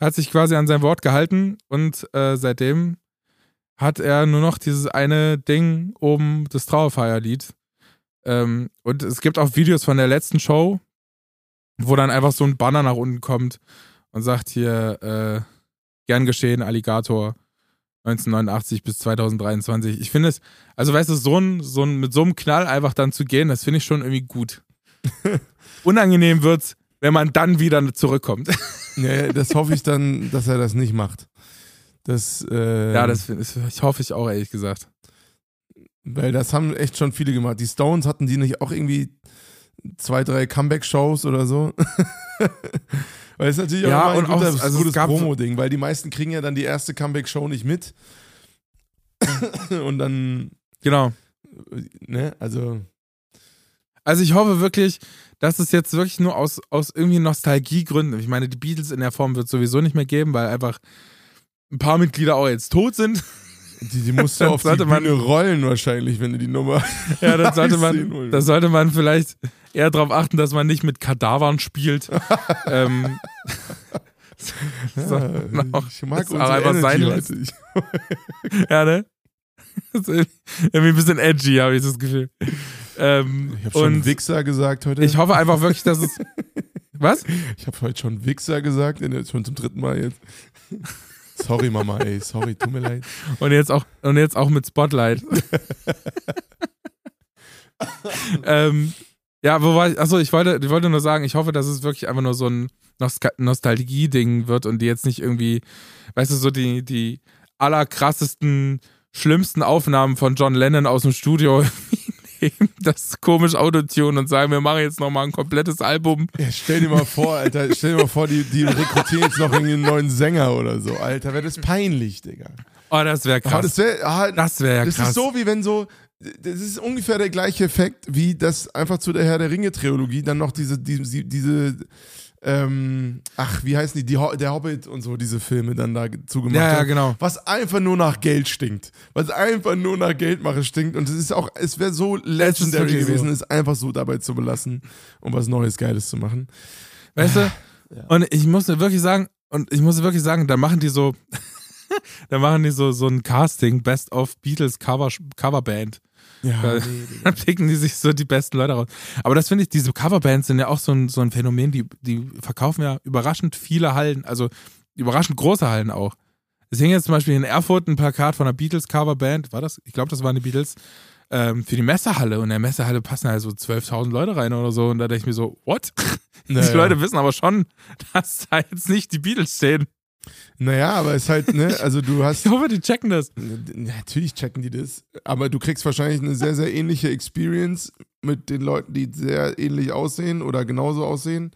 hat sich quasi an sein Wort gehalten und äh, seitdem hat er nur noch dieses eine Ding oben, das Trauerfeierlied. Ähm, und es gibt auch Videos von der letzten Show, wo dann einfach so ein Banner nach unten kommt und sagt hier, äh, gern geschehen, Alligator. 1989 bis 2023. Ich finde es, also weißt du, so ein, so ein, mit so einem Knall einfach dann zu gehen, das finde ich schon irgendwie gut. Unangenehm wird's, wenn man dann wieder zurückkommt. Ja, das hoffe ich dann, dass er das nicht macht. Das, äh, ja, das, das hoffe ich auch, ehrlich gesagt. Weil das haben echt schon viele gemacht. Die Stones hatten die nicht auch irgendwie zwei, drei Comeback-Shows oder so? weil es natürlich Ja, auch immer und ein auch- gutes, also es gutes Promo-Ding, weil die meisten kriegen ja dann die erste Comeback-Show nicht mit. und dann, Genau. ne, also, Also ich hoffe wirklich, dass es jetzt wirklich nur aus, aus irgendwie Nostalgiegründen, ich meine, die Beatles in der Form wird es sowieso nicht mehr geben, weil einfach ein paar Mitglieder auch jetzt tot sind. die, die musst du auf die sollte man- Bühne rollen wahrscheinlich, wenn du die Nummer. Ja, dann sollte man, sollte man vielleicht eher darauf achten, dass man nicht mit Kadavern spielt. ähm, sondern auch- ich mag das auch unsere einfach sein lässt. ja, ne? Das irgendwie ein bisschen edgy, habe ich das Gefühl. Ähm, ich habe schon Wichser gesagt heute. ich hoffe einfach wirklich, dass es. Was? Ich habe heute schon Wichser gesagt, schon zum dritten Mal jetzt. Sorry, Mama, ey, sorry, tut mir leid. Und jetzt auch, und jetzt auch mit Spotlight. ähm, ja, wo war ich? Achso, ich wollte, ich wollte nur sagen, ich hoffe, dass es wirklich einfach nur so ein Nostal- Nostalgie-Ding wird und die jetzt nicht irgendwie, weißt du, so die, die allerkrassesten, schlimmsten Aufnahmen von John Lennon aus dem Studio nehmen, das komisch Autotune und sagen, wir machen jetzt nochmal ein komplettes Album. Ja, stell dir mal vor, Alter, stell dir mal vor, die, die rekrutieren jetzt noch einen neuen Sänger oder so, Alter, wäre das peinlich, Digga. Oh, das wäre krass. das wäre ah, Das wäre ja das krass. ist so, wie wenn so, das ist ungefähr der gleiche Effekt, wie das einfach zu der Herr der Ringe-Trilogie dann noch diese, diese, diese ähm, ach, wie heißen die, die, Ho- der Hobbit und so, diese Filme dann da zugemacht ja, ja, haben. genau. Was einfach nur nach Geld stinkt. Was einfach nur nach Geldmache stinkt. Und es ist auch, es wäre so legendary so. gewesen, es einfach so dabei zu belassen, um was Neues, Geiles zu machen. Weißt du? Und ich muss wirklich sagen, und ich muss wirklich sagen, da machen die so, da machen die so, so ein Casting, Best of Beatles Cover, Coverband. Ja, Weil- nee. Dann picken die sich so die besten Leute raus. Aber das finde ich, diese Coverbands sind ja auch so ein, so ein Phänomen, die, die verkaufen ja überraschend viele Hallen, also überraschend große Hallen auch. Es hing jetzt zum Beispiel in Erfurt ein Plakat von einer Beatles-Coverband, war das? Ich glaube, das waren die Beatles, ähm, für die Messehalle. Und in der Messehalle passen halt so 12.000 Leute rein oder so. Und da denke ich mir so, what? Die Naja. Leute wissen aber schon, dass da jetzt nicht die Beatles stehen. Naja, aber es ist halt, ne, also du hast. Ich hoffe, die checken das. Natürlich checken die das, aber du kriegst wahrscheinlich eine sehr, sehr ähnliche Experience mit den Leuten, die sehr ähnlich aussehen oder genauso aussehen,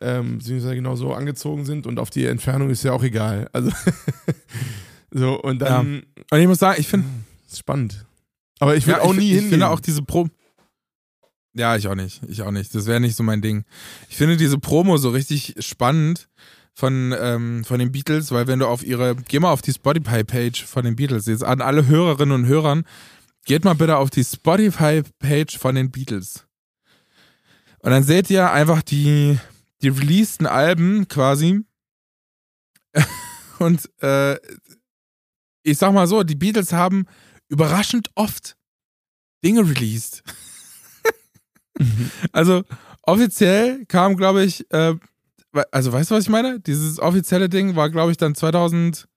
ähm, beziehungsweise genauso angezogen sind und auf die Entfernung ist ja auch egal. Also, so, und dann Und ich muss sagen, ich finde, spannend. Aber ich will Ja, auch ich, nie ich hingehen. finde auch diese Pro. Ja, ich auch nicht. Ich auch nicht. Das wäre nicht so mein Ding. Ich finde diese Promo so richtig spannend von, ähm, von den Beatles, weil wenn du auf ihre, geh mal auf die Spotify-Page von den Beatles, jetzt an alle Hörerinnen und Hörern, geht mal bitte auf die Spotify-Page von den Beatles. Und dann seht ihr einfach die, die releaseden Alben quasi. Und äh, ich sag mal so, die Beatles haben überraschend oft Dinge released. also offiziell kam, glaube ich, äh, also weißt du, was ich meine? Dieses offizielle Ding war, glaube ich, dann 2000,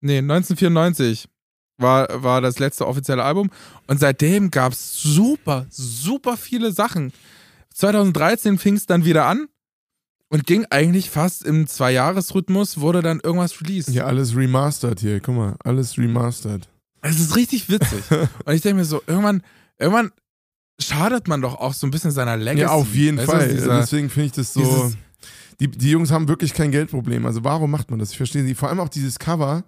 nee, 1994 war, war das letzte offizielle Album. Und seitdem gab es super, super viele Sachen. 2013 fing es dann wieder an und ging eigentlich fast im Zwei-Jahres-Rhythmus, wurde dann irgendwas released. ja, alles remastered hier, guck mal, alles remastered. Es ist richtig witzig. und ich denke mir so, irgendwann, irgendwann schadet man doch auch so ein bisschen seiner Legacy. Ja, auf jeden Weißt Fall. dieser- Deswegen finde ich das so. dieses- Die, die Jungs haben wirklich kein Geldproblem. Also warum macht man das? Ich verstehe sie. Vor allem auch dieses Cover.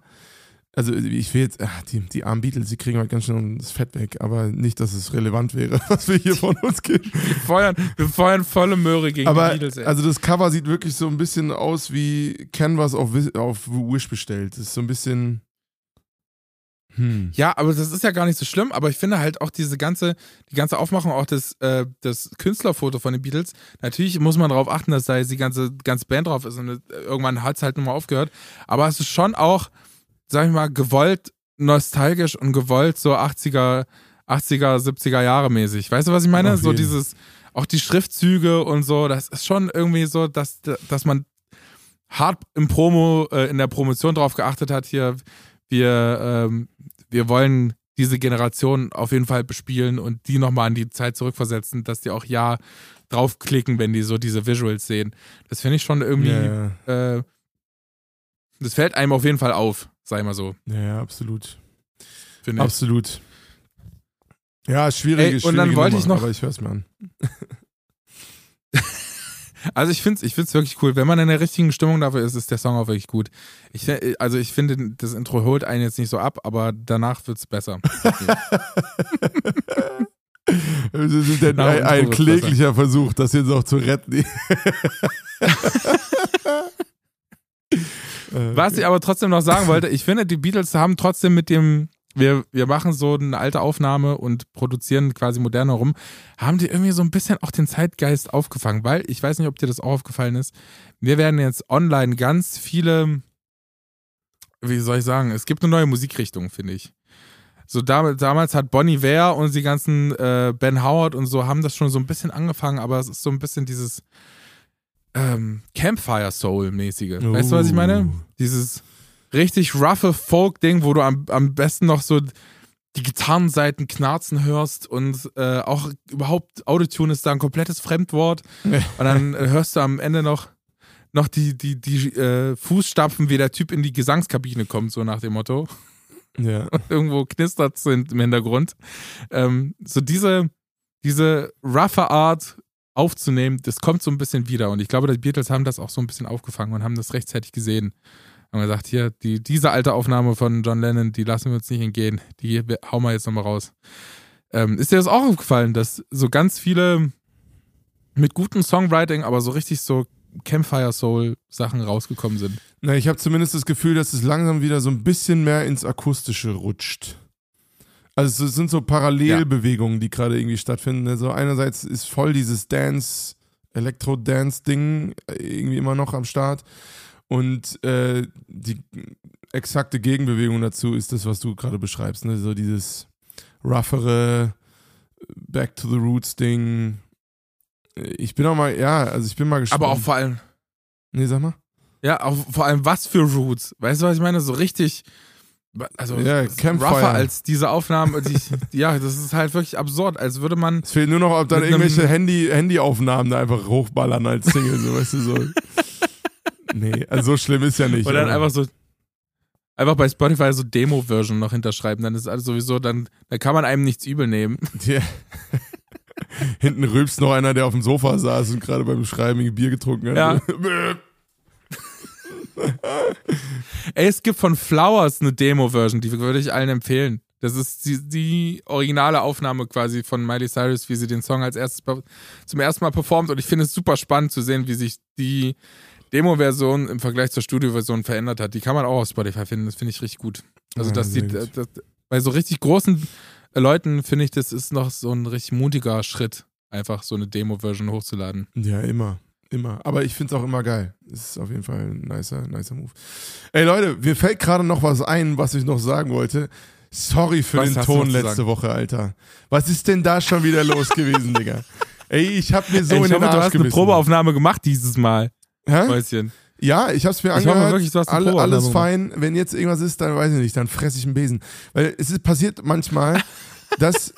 also ich will jetzt, ach, die, die armen Beatles, die kriegen halt ganz schön das Fett weg, aber nicht, dass es relevant wäre, was wir hier von uns geben. Wir feuern, wir feuern volle Möhre gegen aber, die Beatles. Ey. Also das Cover sieht wirklich so ein bisschen aus wie Canvas auf, auf Wish bestellt. Das ist so ein bisschen. Hm. Ja, aber das ist ja gar nicht so schlimm, aber ich finde halt auch diese ganze, die ganze Aufmachung, auch das, äh, das Künstlerfoto von den Beatles, natürlich muss man darauf achten, dass da jetzt die ganze, ganze Band drauf ist und äh, irgendwann hat es halt nur mal aufgehört. Aber es ist schon auch, sag ich mal, gewollt nostalgisch und gewollt so 80er, 80er, 70er Jahre mäßig. Weißt du, was ich meine? So dieses, auch die Schriftzüge und so, das ist schon irgendwie so, dass, dass man hart im Promo, äh, in der Promotion drauf geachtet hat, hier, wir, ähm, wir wollen diese Generation auf jeden Fall bespielen und die nochmal an die Zeit zurückversetzen, dass die auch ja draufklicken, wenn die so diese Visuals sehen. Das finde ich schon irgendwie, Ja, ja. äh, das fällt einem auf jeden Fall auf, sei mal so, ja, ja, absolut. finde ich. Absolut. Ja, schwierige, Ey, und dann wollte Nummer, ich noch- Aber ich hör's mir an. Also ich finde es ich find's wirklich cool. Wenn man in der richtigen Stimmung dafür ist, ist der Song auch wirklich gut. Ich, fi- also ich finde, das Intro holt einen jetzt nicht so ab, aber danach wird es besser. Das ist denn Nach ein, ein kläglicher Versuch, das jetzt auch zu retten. Äh, Was ich aber trotzdem noch sagen wollte, ich finde, die Beatles haben trotzdem mit dem, wir, wir machen so eine alte Aufnahme und produzieren quasi modern herum, haben die irgendwie so ein bisschen auch den Zeitgeist aufgefangen, weil ich weiß nicht, ob dir das auch aufgefallen ist. Wir werden jetzt online ganz viele, wie soll ich sagen, es gibt eine neue Musikrichtung, finde ich. So damals, damals hat Bonnie Ware und die ganzen äh, Ben Howard und so haben das schon so ein bisschen angefangen, aber es ist so ein bisschen dieses ähm, Campfire Soul mäßige. Weißt du, was ich meine? Dieses richtig roughe Folk-Ding, wo du am, am besten noch so die Gitarrenseiten knarzen hörst und äh, auch überhaupt Autotune ist da ein komplettes Fremdwort. Und dann äh, hörst du am Ende noch, noch die, die, die äh, Fußstapfen, wie der Typ in die Gesangskabine kommt, so nach dem Motto. Ja. Irgendwo knistert es im Hintergrund. Ähm, so diese, diese roughe Art aufzunehmen, das kommt so ein bisschen wieder. Und ich glaube, die Beatles haben das auch so ein bisschen aufgefangen und haben das rechtzeitig gesehen. Haben gesagt, hier, die, diese alte Aufnahme von John Lennon, die lassen wir uns nicht entgehen. Die hauen wir jetzt nochmal raus. Ähm, ist dir das auch aufgefallen, dass so ganz viele mit gutem Songwriting, aber so richtig so Campfire Soul Sachen rausgekommen sind? Na, ich habe zumindest das Gefühl, dass es langsam wieder so ein bisschen mehr ins Akustische rutscht. Also es sind so Parallelbewegungen, die gerade irgendwie stattfinden. Also einerseits ist voll dieses Dance, Elektro-Dance-Ding irgendwie immer noch am Start. Und äh, die exakte Gegenbewegung dazu ist das, was du gerade beschreibst. Ne? So dieses roughere Back to the Roots-Ding. Ich bin auch mal, ja, also ich bin mal gespannt. Aber auch vor allem, Nee, sag mal. Ja, auch vor allem was für Roots. Weißt du, was ich meine? So richtig. Also Ja, rougher als diese Aufnahmen. Die, ich- ja, das ist halt wirklich absurd, als würde man. Es fehlt nur noch, ob dann irgendwelche Handy, Handyaufnahmen da einfach hochballern als Single, so weißt du so. Nee, also so schlimm ist ja nicht. Oder dann einfach so. Einfach bei Spotify so Demo-Version noch hinterschreiben. Dann ist alles sowieso, dann, dann kann man einem nichts übel nehmen. Ja. Hinten rülpst noch einer, der auf dem Sofa saß und gerade beim Schreiben Bier getrunken hat. Ja. Ey, es gibt von Flowers eine Demo-Version, die würde ich allen empfehlen. Das ist die, die originale Aufnahme quasi von Miley Cyrus, wie sie den Song als erstes zum ersten Mal performt. Und ich finde es super spannend zu sehen, wie sich die Demo-Version im Vergleich zur Studio-Version verändert hat. Die kann man auch auf Spotify finden. Das finde ich richtig gut. Also, Ja, dass die, das, bei so richtig großen äh, Leuten finde ich, das ist noch so ein richtig mutiger Schritt, einfach so eine Demo-Version hochzuladen. Ja, immer. Immer. Aber ich finde es auch immer geil. Es ist auf jeden Fall ein nicer, nicer Move. Ey Leute, mir fällt gerade noch was ein, was ich noch sagen wollte. Sorry für Was den Ton letzte? Woche, Alter. Was ist denn da schon wieder los gewesen, Digga? Ey, ich hab mir so Ey, in ich den hoffe, Arsch du hast eine gebissen. Probeaufnahme gemacht dieses Mal, Hä? Mäuschen. Ja, ich hab's mir Ich angehört. wirklich, du hast alle, Probeaufnahme alles fein. Wenn jetzt irgendwas ist, dann weiß ich nicht, dann fresse ich einen Besen. Weil es ist passiert manchmal, dass,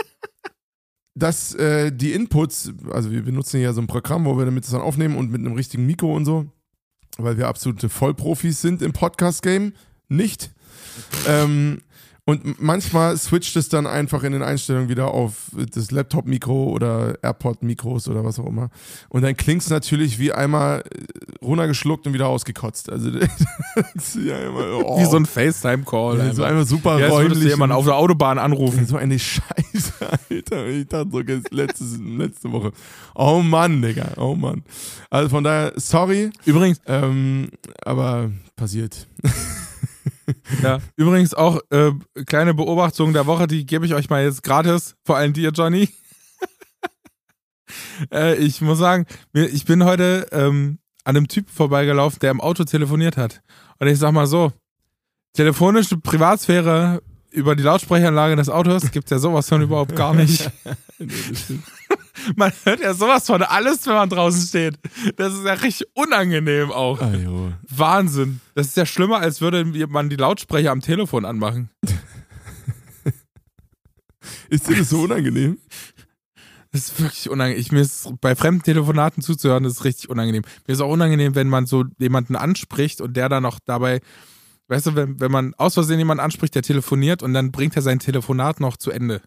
dass äh, die Inputs, also wir benutzen ja so ein Programm, wo wir damit das dann aufnehmen und mit einem richtigen Mikro und so, weil wir absolute Vollprofis sind im Podcast-Game. Nicht. ähm, Und manchmal switcht es dann einfach in den Einstellungen wieder auf das Laptop-Mikro oder AirPod-Mikros oder was auch immer. Und dann klingt es natürlich wie einmal runtergeschluckt und wieder ausgekotzt. Also ja immer, oh. wie so ein FaceTime-Call. Ja, so einfach super ja, räumlich. du jemanden auf der Autobahn anrufen. So eine Scheiße, Alter. Ich dachte so letztes, letzte Woche. Oh Mann, Digga. Oh Mann. Also von daher, sorry. Übrigens. Ähm, aber passiert. Ja, übrigens auch äh, kleine Beobachtung der Woche, die gebe ich euch mal jetzt gratis, vor allem dir, Johnny. äh, ich muss sagen, ich bin heute ähm, an einem Typen vorbeigelaufen, der im Auto telefoniert hat. Und ich sag mal so, telefonische Privatsphäre über die Lautsprecheranlage des Autos gibt es ja sowas von überhaupt gar nicht. man hört ja sowas von alles, wenn man draußen steht. Das ist ja richtig unangenehm auch. Ah, Wahnsinn. Das ist ja schlimmer, als würde man die Lautsprecher am Telefon anmachen. ist dir das so unangenehm? Das ist wirklich unangenehm. Ich, mir ist bei fremden Telefonaten zuzuhören, das ist richtig unangenehm. Mir ist auch unangenehm, wenn man so jemanden anspricht und der dann noch dabei, weißt du, wenn, wenn man aus Versehen jemanden anspricht, der telefoniert und dann bringt er sein Telefonat noch zu Ende.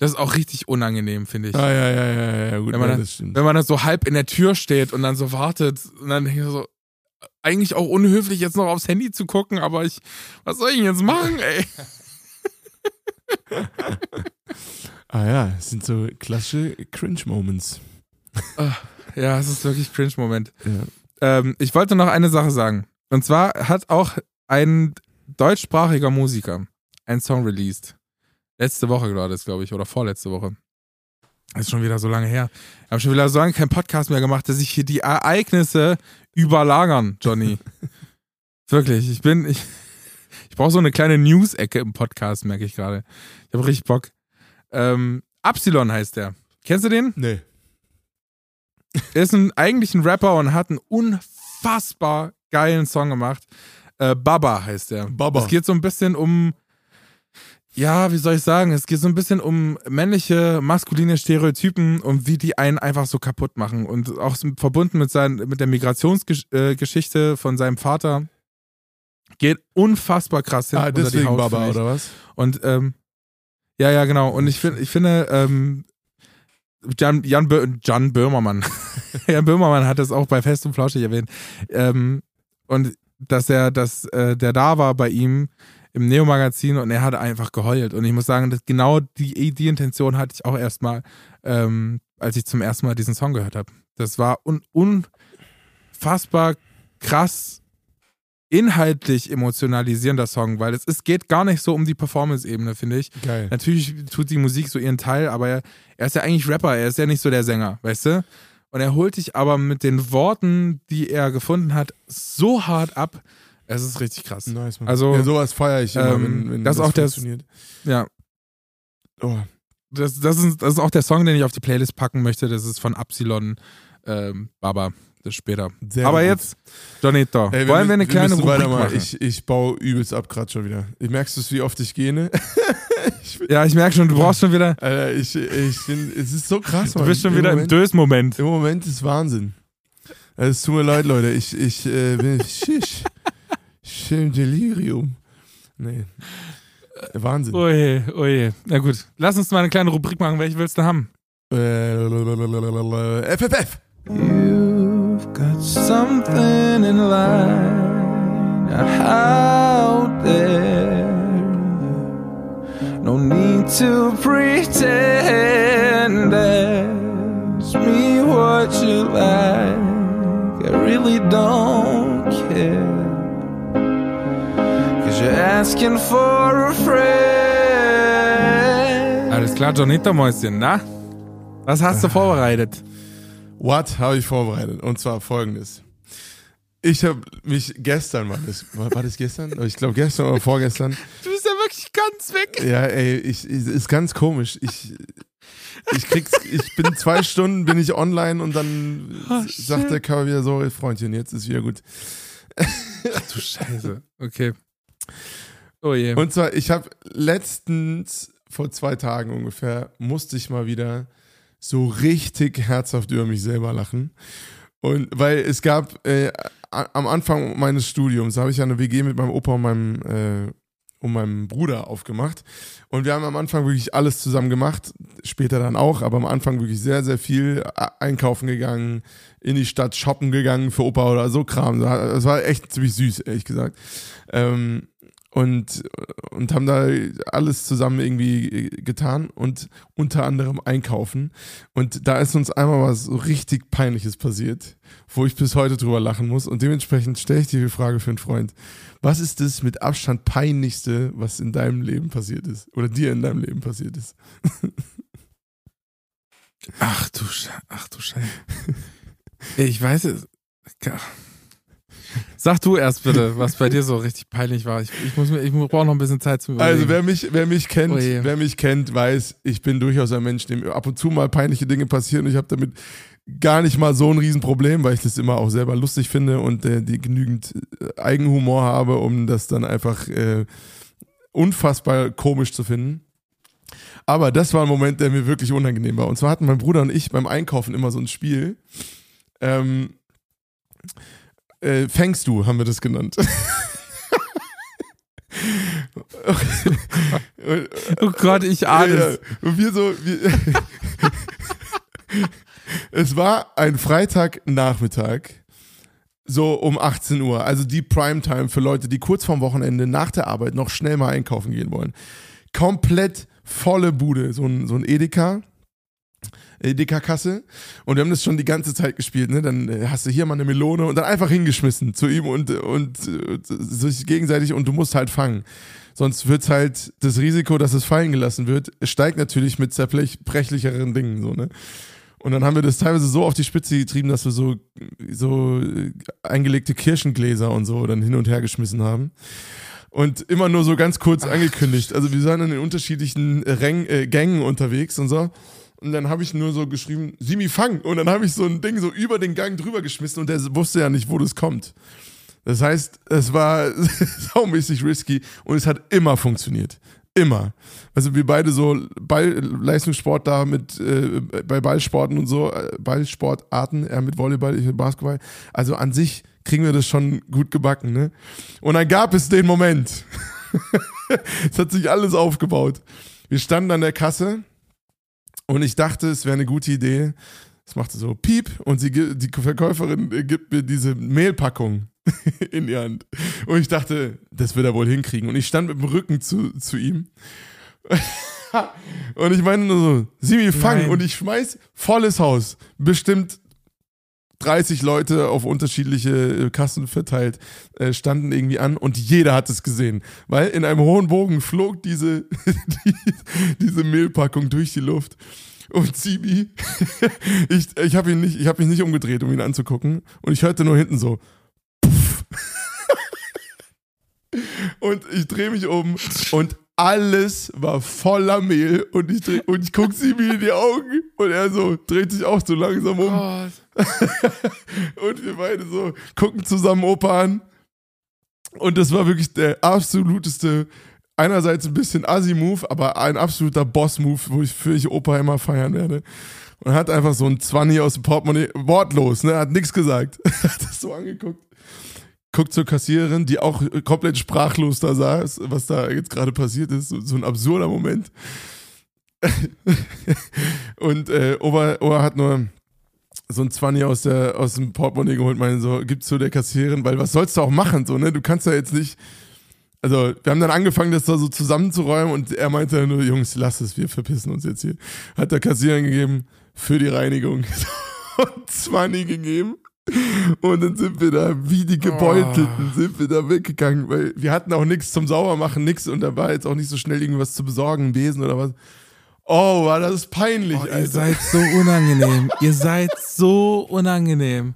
Das ist auch richtig unangenehm, finde ich. Ah, ja, ja, ja, ja, gut. Wenn man, ja, dann, wenn man dann so halb in der Tür steht und dann so wartet und dann denke ich so, eigentlich auch unhöflich, jetzt noch aufs Handy zu gucken, aber ich, was soll ich denn jetzt machen, ey? ah ja, es sind so klassische Cringe-Moments. Ah, ja, es ist wirklich Cringe-Moment. Ja. Ähm, ich wollte noch eine Sache sagen. Und zwar hat auch ein deutschsprachiger Musiker einen Song released. Letzte Woche gerade ist, glaube ich, oder vorletzte Woche. Das ist schon wieder so lange her. Wir haben schon wieder so lange keinen Podcast mehr gemacht, dass sich hier die Ereignisse überlagern, Johnny. Wirklich, ich bin, ich, ich brauche so eine kleine News-Ecke im Podcast, merke ich gerade. Ich habe richtig Bock. Ähm, Absilon heißt der. Kennst du den? Nee. Er ist ein, eigentlich ein Rapper und hat einen unfassbar geilen Song gemacht. Äh, Baba heißt der. Baba. Es geht so ein bisschen um ja, wie soll ich sagen? Es geht so ein bisschen um männliche, maskuline Stereotypen und wie die einen einfach so kaputt machen. Und auch verbunden mit, sein, mit der Migrationsgeschichte von seinem Vater. Geht unfassbar krass hin. Ah, deswegen Haut, Baba, oder was? Und, ähm, ja, ja, genau. Und ich, find, ich finde, ähm, Jan, Jan, Jan Böhmermann. Jan Böhmermann hat das auch bei Fest und Flauschig erwähnt. Ähm, und dass er, dass äh, der da war bei ihm im Neo-Magazin und er hat einfach geheult. Und ich muss sagen, dass genau die, die Intention hatte ich auch erstmal, ähm, als ich zum ersten Mal diesen Song gehört habe. Das war un, unfassbar krass inhaltlich emotionalisierender Song, weil es, es geht gar nicht so um die Performance-Ebene, finde ich. Geil. Natürlich tut die Musik so ihren Teil, aber er, er ist ja eigentlich Rapper, er ist ja nicht so der Sänger, weißt du? Und er holt dich aber mit den Worten, die er gefunden hat, so hart ab, es ist richtig krass. Nice, man. Also, ja, sowas feiere ich immer, ähm, wenn, wenn das, das auch funktioniert. Der, ja. Oh. Das, das, ist, das ist auch der Song, den ich auf die Playlist packen möchte. Das ist von Absilon ähm, Baba. Das später. Sehr Aber gut. jetzt, Jonito, Ey, wollen wir eine wir kleine Rubrik machen? Ich, ich baue übelst ab gerade schon wieder. Ich merkst du, wie oft ich gehe? ich ja, ich merke schon, du brauchst schon wieder. Alter, ich, ich bin, es ist so krass, Mann. Du bist schon Im wieder Moment, im Dös-Moment. Im Moment ist Wahnsinn. Es tut mir leid, Leute. Ich, ich äh, bin. Schisch. Schön Delirium. Nee. Wahnsinn. Oje, oje. Na gut, lass uns mal eine kleine Rubrik machen. Welche willst du haben? FFF. You've got something in line out there. No need to pretend. Ask me what you like. I really don't care. Asking for a friend. Alles klar, Jonita Mäuschen, na? Was hast du ah. vorbereitet? What habe ich vorbereitet? Und zwar folgendes. Ich habe mich gestern, war das, war das gestern? Ich glaube gestern oder vorgestern. Du bist ja wirklich ganz weg. Ja, ey, ich, ich ist ganz komisch. Ich, ich krieg's, ich bin zwei Stunden, bin ich online und dann oh, sagt der Körper wieder so, Freundchen, jetzt ist wieder gut. Ach du Scheiße. Okay. Oh je. Und zwar, ich habe letztens, vor zwei Tagen ungefähr, musste ich mal wieder so richtig herzhaft über mich selber lachen. Und weil es gab, äh, am Anfang meines Studiums habe ich ja eine WG mit meinem Opa und meinem äh, und meinem Bruder aufgemacht. Und wir haben am Anfang wirklich alles zusammen gemacht, später dann auch, aber am Anfang wirklich sehr, sehr viel einkaufen gegangen, in die Stadt shoppen gegangen für Opa oder so Kram. Das war echt ziemlich süß, ehrlich gesagt. Ähm, und, und haben da alles zusammen irgendwie getan und unter anderem einkaufen. Und da ist uns einmal was so richtig Peinliches passiert, wo ich bis heute drüber lachen muss. Und dementsprechend stelle ich dir die Frage für einen Freund. Was ist das mit Abstand peinlichste, was in deinem Leben passiert ist? Oder dir in deinem Leben passiert ist? Ach du, Sche ach du Scheiße. Ich weiß es. Sag du erst bitte, was bei dir so richtig peinlich war. Ich, ich, ich brauche noch ein bisschen Zeit zum Überlegen. Also wer mich, wer mich kennt, oh wer mich kennt, weiß, ich bin durchaus ein Mensch, dem ab und zu mal peinliche Dinge passieren. Ich habe damit gar nicht mal so ein Riesenproblem, weil ich das immer auch selber lustig finde und äh, die genügend äh, Eigenhumor habe, um das dann einfach äh, unfassbar komisch zu finden. Aber das war ein Moment, der mir wirklich unangenehm war. Und zwar hatten mein Bruder und ich beim Einkaufen immer so ein Spiel. Ähm, äh, fängst du, haben wir das genannt. oh Gott, ich ahne es. Und wir so, wir es war ein Freitagnachmittag, so um 18 Uhr, also die Primetime für Leute, die kurz vorm Wochenende nach der Arbeit noch schnell mal einkaufen gehen wollen. Komplett volle Bude, so ein, so ein Edeka Edeka-Kasse. Und wir haben das schon die ganze Zeit gespielt. Ne? Dann äh, hast du hier mal eine Melone und dann einfach hingeschmissen zu ihm und, und, und sich gegenseitig und du musst halt fangen. Sonst wird halt das Risiko, dass es fallen gelassen wird, steigt natürlich mit zerbrechlicheren Dingen. So, ne? Und dann haben wir das teilweise so auf die Spitze getrieben, dass wir so, so äh, eingelegte Kirschengläser und so dann hin und her geschmissen haben. Und immer nur so ganz kurz Ach. angekündigt. Also wir waren in den unterschiedlichen Rängen, äh, Gängen unterwegs und so. Und dann habe ich nur so geschrieben, Simi, fang. Und dann habe ich so ein Ding so über den Gang drüber geschmissen und der wusste ja nicht, wo das kommt. Das heißt, es war saumäßig risky und es hat immer funktioniert. Immer. Also wir beide so Ball, Leistungssport da mit äh, bei Ballsporten und so, äh, Ballsportarten, er mit Volleyball, ich mit Basketball. Also an sich kriegen wir das schon gut gebacken, ne? Und dann gab es den Moment. es hat sich alles aufgebaut. Wir standen an der Kasse und ich dachte, es wäre eine gute Idee. Es machte so Piep und sie, die Verkäuferin gibt mir diese Mehlpackung in die Hand. Und ich dachte, das wird er wohl hinkriegen. Und ich stand mit dem Rücken zu, zu ihm. und ich meine nur so, Simi, fang. Nein. Und ich schmeiß volles Haus. Bestimmt 30 Leute auf unterschiedliche äh, Kassen verteilt äh, standen irgendwie an und jeder hat es gesehen, weil in einem hohen Bogen flog diese, die, diese Mehlpackung durch die Luft. Und Zibi, ich, ich habe ihn nicht, ich habe mich nicht umgedreht, um ihn anzugucken und ich hörte nur hinten so Puff. und ich drehe mich um und alles war voller Mehl und ich, dreh, und ich gucke Sibi in die Augen und er so dreht sich auch so langsam um. und wir beide so gucken zusammen Opa an. Und das war wirklich der absoluteste, einerseits ein bisschen Assi-Move, aber ein absoluter Boss-Move, wo ich für ich Opa immer feiern werde. Und hat einfach so ein 20 aus dem Portemonnaie, wortlos, ne, hat nichts gesagt. hat das so angeguckt guckt zur Kassiererin, die auch komplett sprachlos da saß, was da jetzt gerade passiert ist. So, so, ein absurder Moment. und äh, Ober, Ober hat nur so ein 20 aus, aus dem Portemonnaie geholt, meine so, gibt's zu der Kassiererin, weil was sollst du auch machen, so, ne? Du kannst ja jetzt nicht. Also, wir haben dann angefangen, das da so zusammenzuräumen und er meinte nur, Jungs, lass es, wir verpissen uns jetzt hier. Hat der Kassiererin gegeben, für die Reinigung. und 20 gegeben. Und dann sind wir da, wie die Gebeutelten, oh. sind wir da weggegangen, weil wir hatten auch nichts zum Saubermachen, nichts und da war jetzt auch nicht so schnell irgendwas zu besorgen, Besen oder was. Oh, war das peinlich, oh, Ihr seid so unangenehm. ihr seid so unangenehm.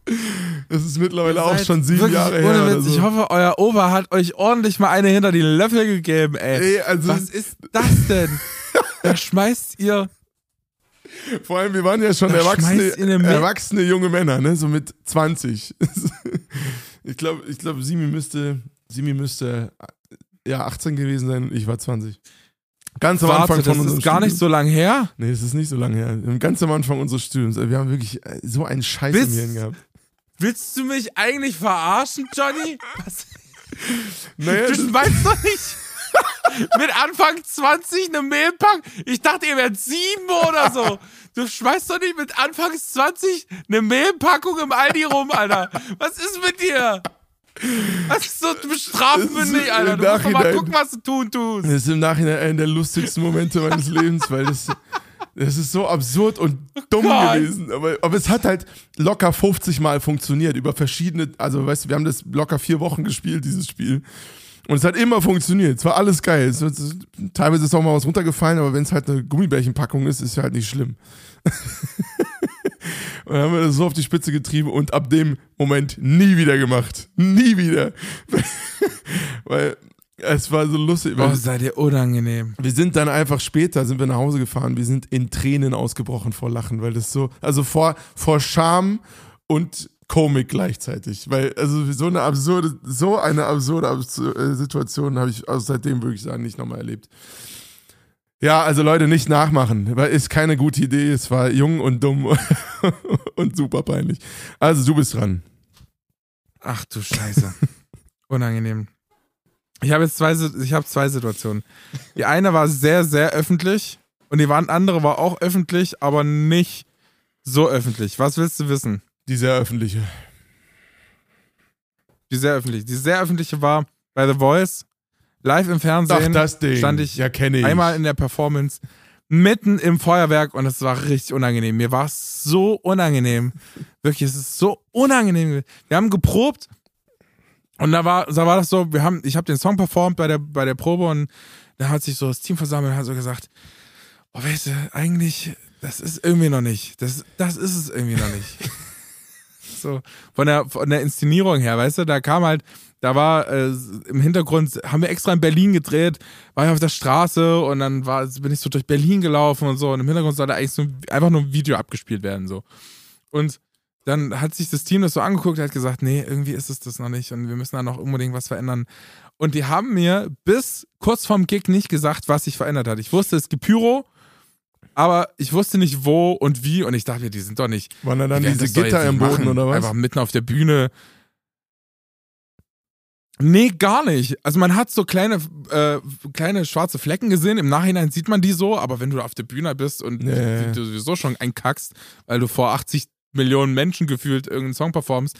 Das ist mittlerweile auch schon sieben Jahre her. Witz, so. Ich hoffe, euer Opa hat euch ordentlich mal eine hinter die Löffel gegeben, ey. ey also Was ist das denn? da schmeißt ihr vor allem, wir waren ja schon erwachsene, erwachsene junge Männer, ne? So mit 20. ich glaube, ich glaube, Simi müsste, Simi müsste ja 18 gewesen sein und ich war 20. Ganz am Warte, Anfang von Das ist gar nicht so lang her? Nee, das ist nicht so lange her. Ganz am Anfang unseres Studiums. Wir haben wirklich äh, so einen Scheiß Bist, im Hirn gehabt. Willst du mich eigentlich verarschen, Johnny? Was? Naja, du weißt doch nicht. mit Anfang 20 eine Mehlpackung. Ich dachte, ihr wärt sieben oder so. Du schmeißt doch nicht mit Anfang 20 eine Mehlpackung im Aldi rum, Alter. Was ist mit dir? Das ist so strafmündig, Alter. Du musst doch mal gucken, was du tun tust. Das ist im Nachhinein einer der lustigsten Momente meines Lebens, weil das, das ist so absurd und dumm oh gewesen. Aber, aber es hat halt locker 50 Mal funktioniert über verschiedene, also weißt du, wir haben das locker vier Wochen gespielt, dieses Spiel. Und es hat immer funktioniert. Es war alles geil. Es, es, teilweise ist auch mal was runtergefallen, aber wenn es halt eine Gummibärchenpackung ist, ist ja halt nicht schlimm. und dann haben wir das so auf die Spitze getrieben und ab dem Moment nie wieder gemacht. Nie wieder. Weil es war so lustig. Oh, seid ihr unangenehm. Wir sind dann einfach später, sind wir nach Hause gefahren. Wir sind in Tränen ausgebrochen vor Lachen, weil das so, also vor, vor Scham und Komik gleichzeitig. Weil, also so eine absurde, so eine absurde äh, Situation habe ich also seitdem wirklich sagen nicht nochmal erlebt. Ja, also Leute, nicht nachmachen, weil ist keine gute Idee. Es war jung und dumm und super peinlich. Also du bist dran. Ach du Scheiße. Unangenehm. Ich habe jetzt zwei, ich habe zwei Situationen. Die eine war sehr, sehr öffentlich und die andere war auch öffentlich, aber nicht so öffentlich. Was willst du wissen? Die sehr öffentliche. Die sehr öffentliche. Die sehr öffentliche war bei The Voice. Live im Fernsehen Ach, das Ding. stand ich, ja, ich einmal in der Performance mitten im Feuerwerk und es war richtig unangenehm. Mir war es so unangenehm. Wirklich, es ist so unangenehm. Wir haben geprobt und da war, da war das so, wir haben, ich habe den Song performt bei der, bei der Probe und da hat sich so das Team versammelt und hat so gesagt, oh, weißt du, eigentlich, das ist irgendwie noch nicht. Das, das ist es irgendwie noch nicht. so von der, von der Inszenierung her, weißt du, da kam halt, da war äh, im Hintergrund, haben wir extra in Berlin gedreht, war ich auf der Straße und dann war, bin ich so durch Berlin gelaufen und so und im Hintergrund sollte eigentlich so einfach nur ein Video abgespielt werden, so. Und dann hat sich das Team das so angeguckt hat gesagt, nee, irgendwie ist es das noch nicht und wir müssen da noch unbedingt was verändern. Und die haben mir bis kurz vorm Gig nicht gesagt, was sich verändert hat. Ich wusste, es gibt Pyro, aber ich wusste nicht wo und wie und ich dachte mir, die sind doch nicht. Waren da dann diese Gitter im Boden machen. oder was? Einfach mitten auf der Bühne. Nee, gar nicht. Also man hat so kleine, äh, kleine schwarze Flecken gesehen. Im Nachhinein sieht man die so, aber wenn du auf der Bühne bist und nee. du sowieso schon einkackst, weil du vor 80 Millionen Menschen gefühlt irgendeinen Song performst,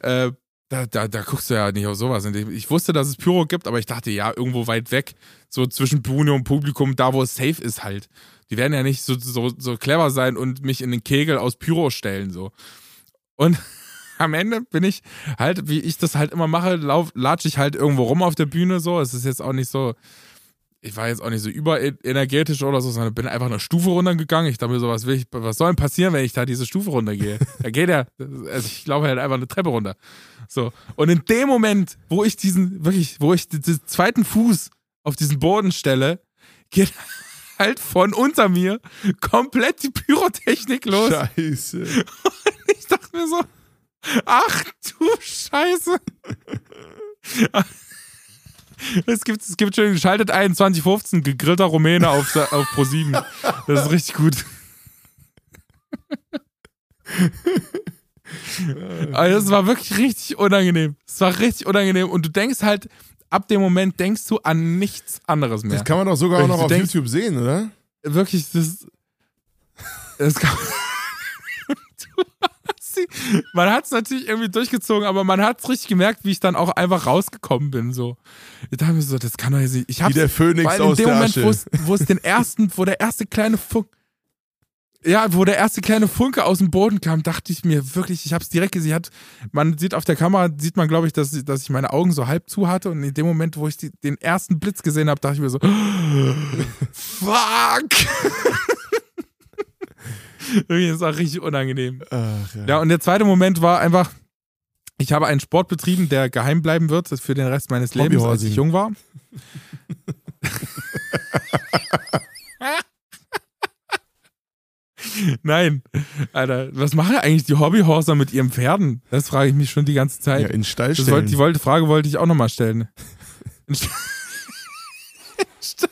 äh, da, da, da guckst du ja nicht auf sowas. Ich wusste, dass es Pyro gibt, aber ich dachte, ja, irgendwo weit weg, so zwischen Bühne und Publikum, da wo es safe ist halt. Die werden ja nicht so, so, so clever sein und mich in den Kegel aus Pyro stellen, so. Und am Ende bin ich halt, wie ich das halt immer mache, lauf, latsche ich halt irgendwo rum auf der Bühne, so. Es ist jetzt auch nicht so, ich war jetzt auch nicht so überenergetisch oder so, sondern bin einfach eine Stufe runtergegangen. Ich dachte mir so, was, will ich, was soll denn passieren, wenn ich da diese Stufe runtergehe? da geht ja, also ich laufe halt einfach eine Treppe runter. So. Und in dem Moment, wo ich diesen, wirklich, wo ich den zweiten Fuß auf diesen Boden stelle, geht halt von unter mir komplett die Pyrotechnik los. Scheiße. Und ich dachte mir so, ach du Scheiße. Es gibt, es gibt schon, schaltet ein 2015, gegrillter Rumäne auf, auf Pro7. Das ist richtig gut. Also es war wirklich richtig unangenehm. Es war richtig unangenehm. Und du denkst halt, ab dem Moment denkst du an nichts anderes mehr. Das kann man doch sogar wirklich, auch noch auf denkst, YouTube sehen, oder? Wirklich, das. das kann, man hat es natürlich irgendwie durchgezogen, aber man hat es richtig gemerkt, wie ich dann auch einfach rausgekommen bin. So. Ich dachte mir so, das kann doch jetzt nicht. Ich Wie der Phönix aus in dem der Moment, Asche. wo es den ersten, wo der erste kleine Funk, ja, wo der erste kleine Funke aus dem Boden kam, dachte ich mir wirklich, ich habe es direkt gesehen. Hat, man sieht auf der Kamera, sieht man, glaube ich, dass, dass ich meine Augen so halb zu hatte. Und in dem Moment, wo ich die, den ersten Blitz gesehen habe, dachte ich mir so, fuck! Irgendwie ist auch richtig unangenehm. Ach, ja. ja, und der zweite Moment war einfach, ich habe einen Sport betrieben, der geheim bleiben wird für den Rest meines Lebens, als ich jung war. Nein, Alter, was machen eigentlich die Hobbyhorser mit ihren Pferden? Das frage ich mich schon die ganze Zeit. Ja, in Stall stellen. Wollte, die wollte, Frage wollte ich auch nochmal stellen. In Stall, Stall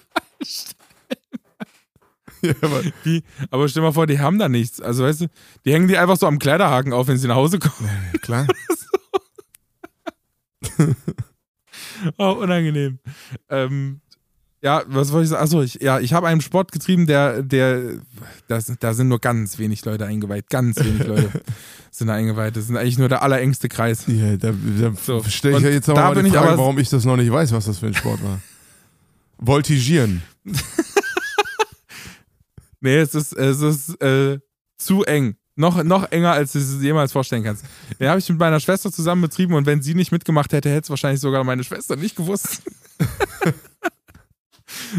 ja, aber, Wie? aber stell mal vor, die haben da nichts. Also weißt du, die hängen die einfach so am Kleiderhaken auf, wenn sie nach Hause kommen. Ja, klar. oh, unangenehm. Ähm, Ja, was wollte ich sagen? Achso, ich, ja, ich habe einen Sport getrieben, der, der, das, da sind nur ganz wenig Leute eingeweiht. Ganz wenig Leute sind da eingeweiht. Das sind eigentlich nur der allerengste Kreis. Ja, da, da So. stelle ich ja jetzt aber mal die ich Frage, aber- warum ich das noch nicht weiß, was das für ein Sport war. Voltigieren. Nee, es ist, es ist äh, zu eng. Noch, noch enger, als du es jemals vorstellen kannst. Den habe ich mit meiner Schwester zusammen betrieben und wenn sie nicht mitgemacht hätte, hätte es wahrscheinlich sogar meine Schwester nicht gewusst.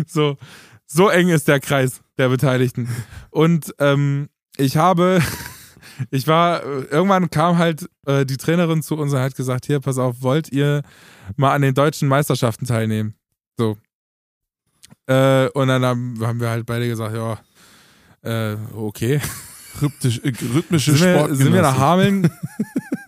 So, so eng ist der Kreis der Beteiligten. Und ähm, ich habe, ich war, äh, irgendwann kam halt äh, die Trainerin zu uns und hat gesagt, hier, pass auf, wollt ihr mal an den deutschen Meisterschaften teilnehmen? So. Äh, und dann haben, haben wir halt beide gesagt, ja, äh, okay. Rhythmisch, äh, rhythmische Sind wir, sind wir nach Hameln,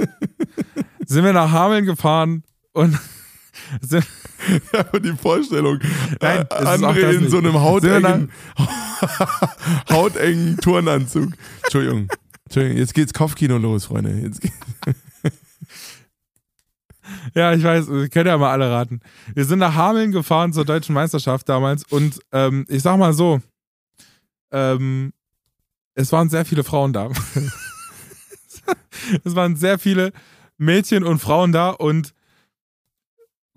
sind wir nach Hameln gefahren und sind, Aber die Vorstellung, Nein, äh, das in so einem hautengen, hautengen Turnanzug. Entschuldigung. Entschuldigung, jetzt geht's Kopfkino los, Freunde. Jetzt ja, ich weiß, ihr könnt ja mal alle raten. Wir sind nach Hameln gefahren zur deutschen Meisterschaft damals und ähm, ich sag mal so, ähm, es waren sehr viele Frauen da. es waren sehr viele Mädchen und Frauen da und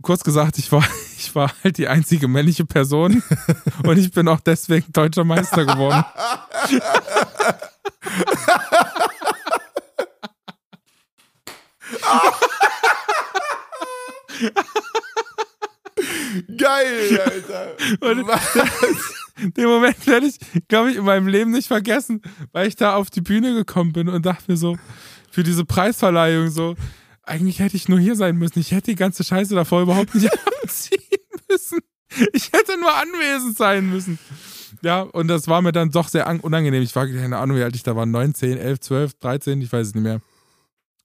kurz gesagt, ich war, ich war halt die einzige männliche Person und ich bin auch deswegen deutscher Meister geworden. geil, Alter. Und Was? Den Moment werde ich, glaube ich, in meinem Leben nicht vergessen, weil ich da auf die Bühne gekommen bin und dachte mir so, für diese Preisverleihung so, eigentlich hätte ich nur hier sein müssen. Ich hätte die ganze Scheiße davor überhaupt nicht anziehen müssen. Ich hätte nur anwesend sein müssen. Ja, und das war mir dann doch sehr an- unangenehm. Ich war keine Ahnung, wie alt ich da war. 19, 11, 12, 13, ich weiß es nicht mehr.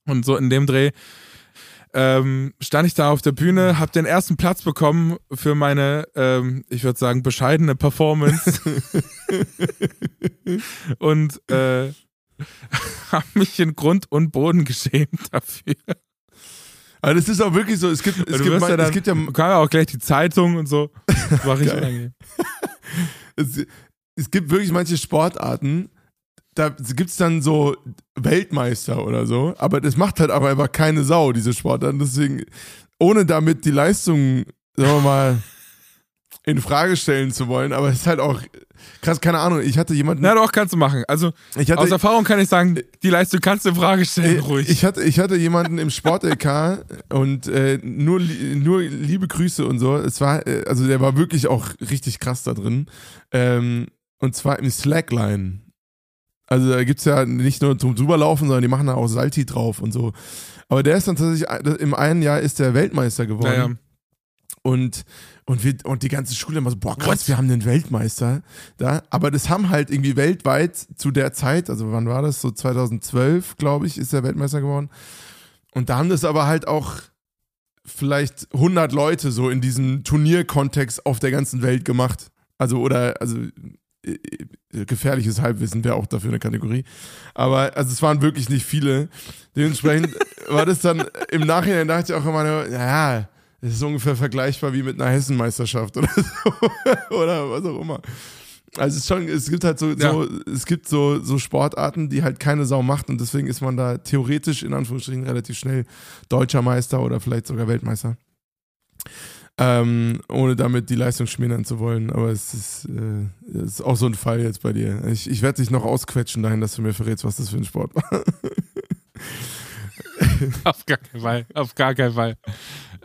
Und so in dem Dreh ähm, stand ich da auf der Bühne, habe den ersten Platz bekommen für meine, ähm, ich würde sagen, bescheidene Performance. und äh, habe mich in Grund und Boden geschämt dafür. Aber das ist auch wirklich so, es gibt, es gibt, mal, ja dann, es gibt ja kam ja auch gleich die Zeitung und so. War richtig unangenehm. es, es gibt wirklich manche Sportarten, da gibt es dann so Weltmeister oder so, aber das macht halt aber einfach keine Sau, diese Sportarten. Deswegen, ohne damit die Leistung, sagen wir mal, in Frage stellen zu wollen, aber es ist halt auch krass, keine Ahnung. Ich hatte jemanden, Na doch, kannst du machen. Also hatte, aus Erfahrung kann ich sagen, die Leistung kannst du in Frage stellen, Äh, ruhig. Ich hatte, ich hatte jemanden im Sport-LK und äh, nur, nur liebe Grüße und so. Es war, äh, also der war wirklich auch richtig krass da drin. Ähm, und zwar im Slackline. Also da gibt es ja nicht nur zum drüberlaufen, sondern die machen da auch Salti drauf und so. Aber der ist dann tatsächlich, ein- im einen Jahr ist der Weltmeister geworden. naja. Und, und, wir, und die ganze Schule immer so, boah, krass, What? wir haben den Weltmeister da. Aber das haben halt irgendwie weltweit zu der Zeit, also wann war das? So 2012, glaube ich, ist der Weltmeister geworden. Und da haben das aber halt auch vielleicht 100 Leute so in diesem Turnierkontext auf der ganzen Welt gemacht. Also, oder, also, äh, äh, gefährliches Halbwissen wäre auch dafür eine Kategorie. Aber, also, es waren wirklich nicht viele. Dementsprechend war das dann, im Nachhinein dachte ich auch immer, naja, das ist ungefähr vergleichbar wie mit einer Hessenmeisterschaft oder so. oder was auch immer. Also es, ist schon, es gibt halt so, Ja. so es gibt so, so Sportarten, die halt keine Sau macht und deswegen ist man da theoretisch in Anführungsstrichen relativ schnell deutscher Meister oder vielleicht sogar Weltmeister. Ähm, ohne damit die Leistung schmälern zu wollen. Aber es ist, äh, es ist auch so ein Fall jetzt bei dir. Ich, ich werde dich noch ausquetschen dahin, dass du mir verrätst, was das für ein Sport war. Auf gar keinen Fall. Auf gar keinen Fall.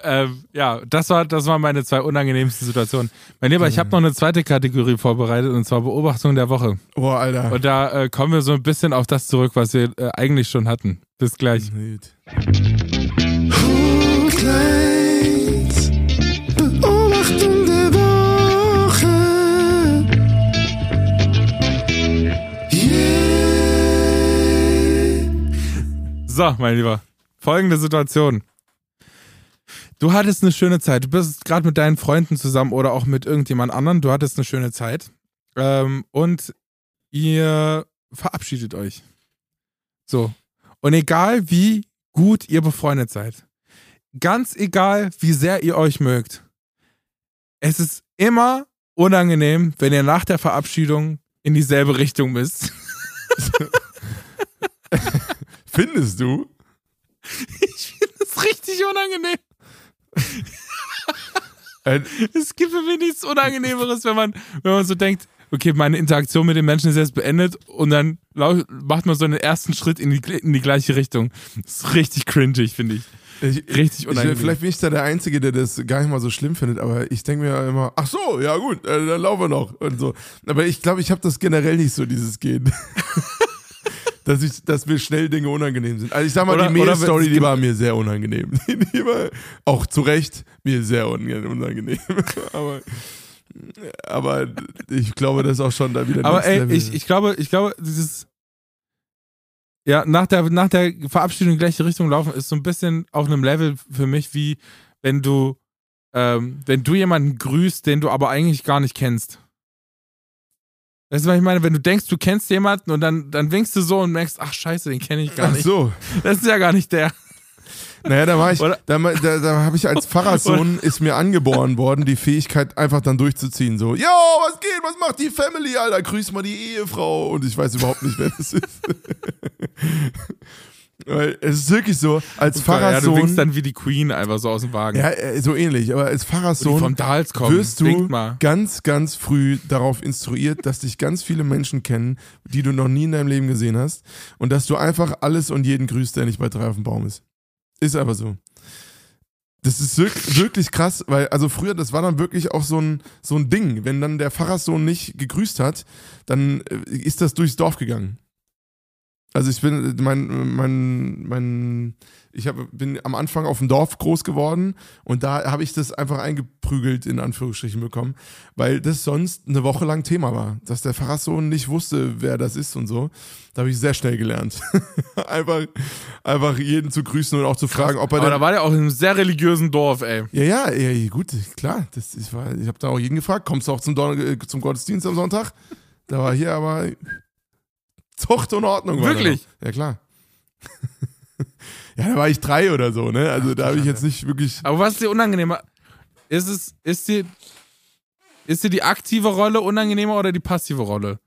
Ähm, ja, das war, das waren meine zwei unangenehmsten Situationen. Mein Lieber, ich habe noch eine zweite Kategorie vorbereitet und zwar Beobachtung der Woche. Boah, Alter. Und da äh, kommen wir so ein bisschen auf das zurück, was wir äh, eigentlich schon hatten. Bis gleich. Beobachtung der Woche. Yeah. So, mein Lieber. Folgende Situation. Du hattest eine schöne Zeit. Du bist gerade mit deinen Freunden zusammen oder auch mit irgendjemand anderen. Du hattest eine schöne Zeit. Ähm, und ihr verabschiedet euch. So. Und egal wie gut ihr befreundet seid, ganz egal wie sehr ihr euch mögt, es ist immer unangenehm, wenn ihr nach der Verabschiedung in dieselbe Richtung müsst. Findest du? Ich finde das richtig unangenehm. Es gibt für mich nichts Unangenehmeres, wenn man, wenn man so denkt, okay, meine Interaktion mit den Menschen ist jetzt beendet und dann macht man so einen ersten Schritt in die, in die gleiche Richtung. Das ist richtig cringy, finde ich. Ich, Richtig ich, unangenehm. vielleicht bin ich da der Einzige, der das gar nicht mal so schlimm findet, aber ich denke mir immer, ach so, ja gut, äh, dann laufen wir noch und so. Aber ich glaube, ich habe das generell nicht so, dieses Gehen. dass, ich, dass mir schnell Dinge unangenehm sind. Also ich sag mal, Oder- die Mail-Story, die war mir sehr unangenehm. Die war auch zu Recht mir sehr unangenehm. aber, aber ich glaube, das ist auch schon da wieder Aber ey, Level. ich, ich glaube, ich glaube, dieses ja, nach der, nach der Verabschiedung in die gleiche Richtung laufen, ist so ein bisschen auf einem Level für mich, wie wenn du, ähm, wenn du jemanden grüßt, den du aber eigentlich gar nicht kennst. Weißt du, was ich meine? Wenn du denkst, du kennst jemanden und dann, dann winkst du so und merkst, ach scheiße, den kenne ich gar Ach nicht. so. Das ist ja gar nicht der. Naja, da war ich, Oder- da, da, da habe ich als Pfarrerssohn, ist mir angeboren worden, die Fähigkeit einfach dann durchzuziehen. So, yo, was geht, was macht die Family, Alter, grüß mal die Ehefrau. Und ich weiß überhaupt nicht, wer das ist. Weil es ist wirklich so, als Ja, du Pfarrerssohn, winkst dann wie die Queen einfach so aus dem Wagen. ja, äh, so ähnlich, aber als Pfarrerssohn vom kommen. wirst du ganz, ganz früh darauf instruiert, dass dich ganz viele Menschen kennen, die du noch nie in deinem Leben gesehen hast und dass du einfach alles und jeden grüßt, der nicht bei drei auf dem Baum ist. Ist einfach so. Das ist wirk- wirklich krass, weil, also früher, das war dann wirklich auch so ein, so ein Ding. Wenn dann der Pfarrerssohn nicht gegrüßt hat, dann äh, ist das durchs Dorf gegangen. Also ich bin, mein, mein, mein, ich hab, bin am Anfang auf dem Dorf groß geworden und da habe ich das einfach eingeprügelt, in Anführungsstrichen bekommen, weil das sonst eine Woche lang Thema war, dass der Pfarrerssohn nicht wusste, wer das ist und so. Da habe ich sehr schnell gelernt. einfach, einfach jeden zu grüßen und auch zu fragen, ob er Aber da war der auch in einem sehr religiösen Dorf, ey. ja, ja, ja, gut, klar. Das, ich war, ich habe da auch jeden gefragt, kommst du auch zum, Don äh, zum Gottesdienst am Sonntag? Da war hier aber Zucht und Ordnung. Wirklich? Ja, klar. ja, da war ich drei oder so, ne? Also da habe ich jetzt nicht wirklich. Aber was ist dir unangenehmer? Ist es, ist dir, ist dir die aktive Rolle unangenehmer oder die passive Rolle?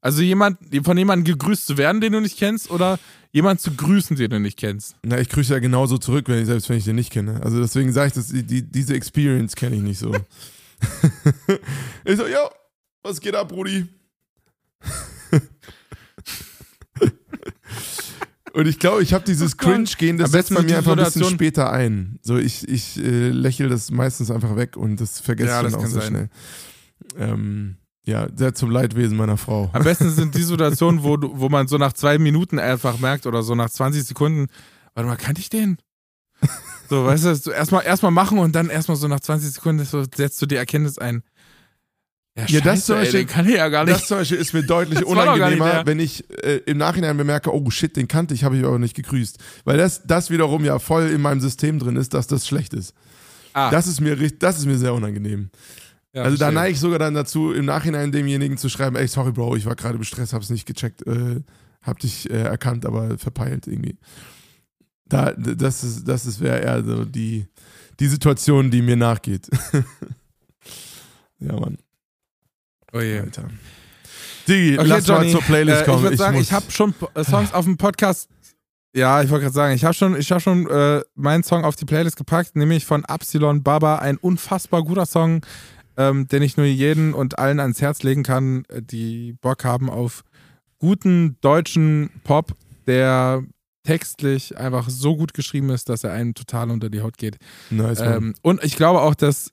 Also jemand, von jemandem gegrüßt zu werden, den du nicht kennst, oder jemand zu grüßen, den du nicht kennst? Na, ich grüße ja genauso zurück, wenn ich, selbst wenn ich den nicht kenne. Also deswegen sage ich, dass die, die, diese Experience kenne ich nicht so. ich so, ja, was geht ab, Brudi? Und ich glaube, ich habe dieses Oh. Cringe-Gehen, das setzt bei mir die einfach ein bisschen Situation- später ein. So, ich, ich äh, lächle das meistens einfach weg und das vergesse Ja, ich das dann auch sein. schnell. Ähm, ja, sehr zum Leidwesen meiner Frau. Am besten sind die Situationen, wo, du, wo man so nach zwei Minuten einfach merkt oder so nach 20 Sekunden, warte mal, kannte ich den? So, weißt du, erstmal erstmal machen und dann erstmal so nach 20 Sekunden so setzt du die Erkenntnis ein. Ja, Ja, das scheiße, zum ey, Beispiel- den kann ich ja gar nicht. Das zum Beispiel ist mir deutlich Das unangenehmer, wenn ich äh, im Nachhinein bemerke, oh shit, den kannte ich, habe ich aber nicht gegrüßt. Weil das, das wiederum ja voll in meinem System drin ist, dass das schlecht ist. ah, Das ist mir das ist mir sehr unangenehm. ja, also da neige ich sogar dann dazu, im Nachhinein demjenigen zu schreiben, ey, sorry Bro, ich war gerade bestresst, hab's nicht gecheckt, äh, hab dich äh, erkannt, aber verpeilt irgendwie. Da, das ist, das ist wäre eher so die, die Situation, die mir nachgeht. ja, Mann. Oh je. Alter. Digi, Okay, lass Johnny, mal zur Playlist äh, kommen. Ich würde sagen, ich habe schon äh, Songs auf dem Podcast. Ja, ich wollte gerade sagen, ich habe schon, ich hab schon äh, meinen Song auf die Playlist gepackt, nämlich von Absilon Baba, ein unfassbar guter Song, ähm, den ich nur jeden und allen ans Herz legen kann, äh, die Bock haben auf guten deutschen Pop, der textlich einfach so gut geschrieben ist, dass er einem total unter die Haut geht. Nice. Ähm, und ich glaube auch, dass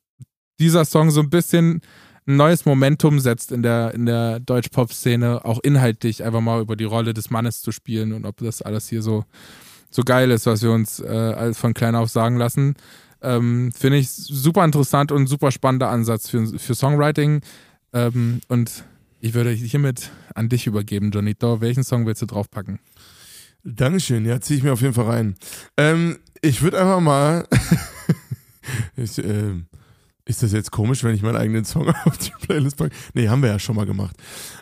dieser Song so ein bisschen ein neues Momentum setzt in der, in der Deutsch-Pop-Szene, auch inhaltlich einfach mal über die Rolle des Mannes zu spielen und ob das alles hier so, so geil ist, was wir uns äh, von klein auf sagen lassen. Ähm, Finde ich super interessant und super spannender Ansatz für, für Songwriting. Ähm, und ich würde hiermit an dich übergeben, Jonito. Welchen Song willst du draufpacken? Dankeschön, ja, ziehe ich mir auf jeden Fall rein. Ähm, ich würde einfach mal. ich, ähm, ist das jetzt komisch, wenn ich meinen eigenen Song auf die Playlist packe? Nee, haben wir ja schon mal gemacht.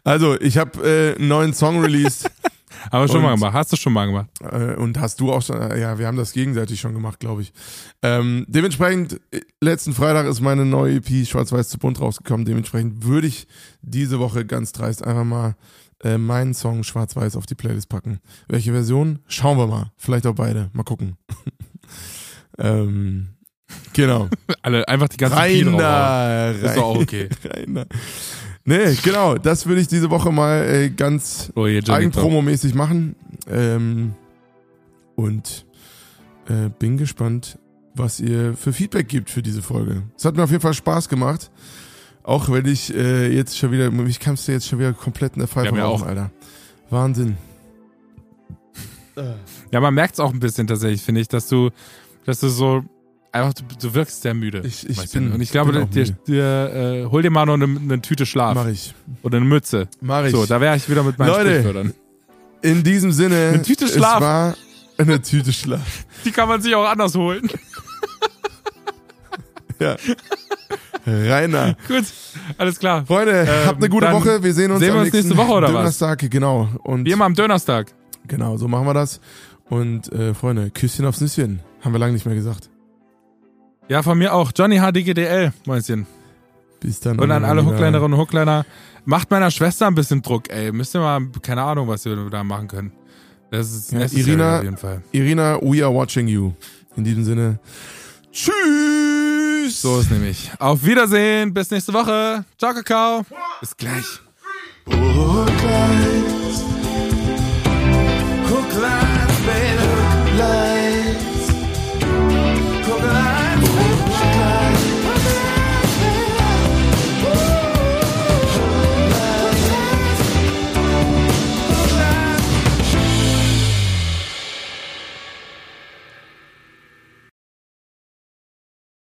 Also, ich habe äh, einen neuen Song released. Haben wir schon Und- mal gemacht. Hast du schon mal gemacht? Äh, und hast du auch schon, äh, ja, wir haben das gegenseitig schon gemacht, glaube ich. Ähm, dementsprechend, äh, letzten Freitag ist meine neue EP Schwarz-Weiß zu bunt rausgekommen. Dementsprechend würde ich diese Woche ganz dreist einfach mal äh, meinen Song Schwarz-Weiß auf die Playlist packen. Welche Version? Schauen wir mal. Vielleicht auch beide. Mal gucken. ähm, genau. Alle, einfach die ganze draufhauen. Rainer. Ist doch auch okay. Rainer. Nee, genau. Das würde ich diese Woche mal äh, ganz Oh, eigenpromomäßig machen. Ähm, und äh, bin gespannt, was ihr für Feedback gibt für diese Folge. Es hat mir auf jeden Fall Spaß gemacht. Auch wenn ich äh, jetzt schon wieder, mich kamst du jetzt schon wieder komplett in der Pfeife Ja, auch. Alter. Wahnsinn. Ja, man merkt es auch ein bisschen tatsächlich, finde ich, dass du, dass du so einfach, du, du wirkst sehr müde. Ich, ich bin, und ich glaube, bin dir, dir, äh, hol dir mal noch eine, eine Tüte Schlaf Mach ich. oder eine Mütze. Mach ich. So, da wäre ich wieder mit meinen Leute. Sprichwörtern. in diesem Sinne. Eine Tüte Schlaf. Es war eine Tüte Schlaf. Die kann man sich auch anders holen. Ja. Rainer. Gut, alles klar. Freunde, Ähm, habt eine gute Woche. Wir sehen uns sehen wir uns nächste Woche, oder was? Donnerstag. Genau. Und Wie immer am Dönerstag. Genau, so machen wir das. Und äh, Freunde, Küsschen aufs Nüsschen. Haben wir lange nicht mehr gesagt. Ja, von mir auch. Johnny HDGDL, Mäuschen. Bis dann. Und an alle. Hooklinerinnen und Hookliner. Macht meiner Schwester ein bisschen Druck, ey. Müsst ihr mal, keine Ahnung, was wir da machen können. Das ist Ja, Irina- auf jeden Fall. Irina, we are watching you. In diesem Sinne. Tschüss. So ist nämlich. Auf Wiedersehen. Bis nächste Woche. Ciao, Kakao. Bis gleich. Hook lines, hook lines.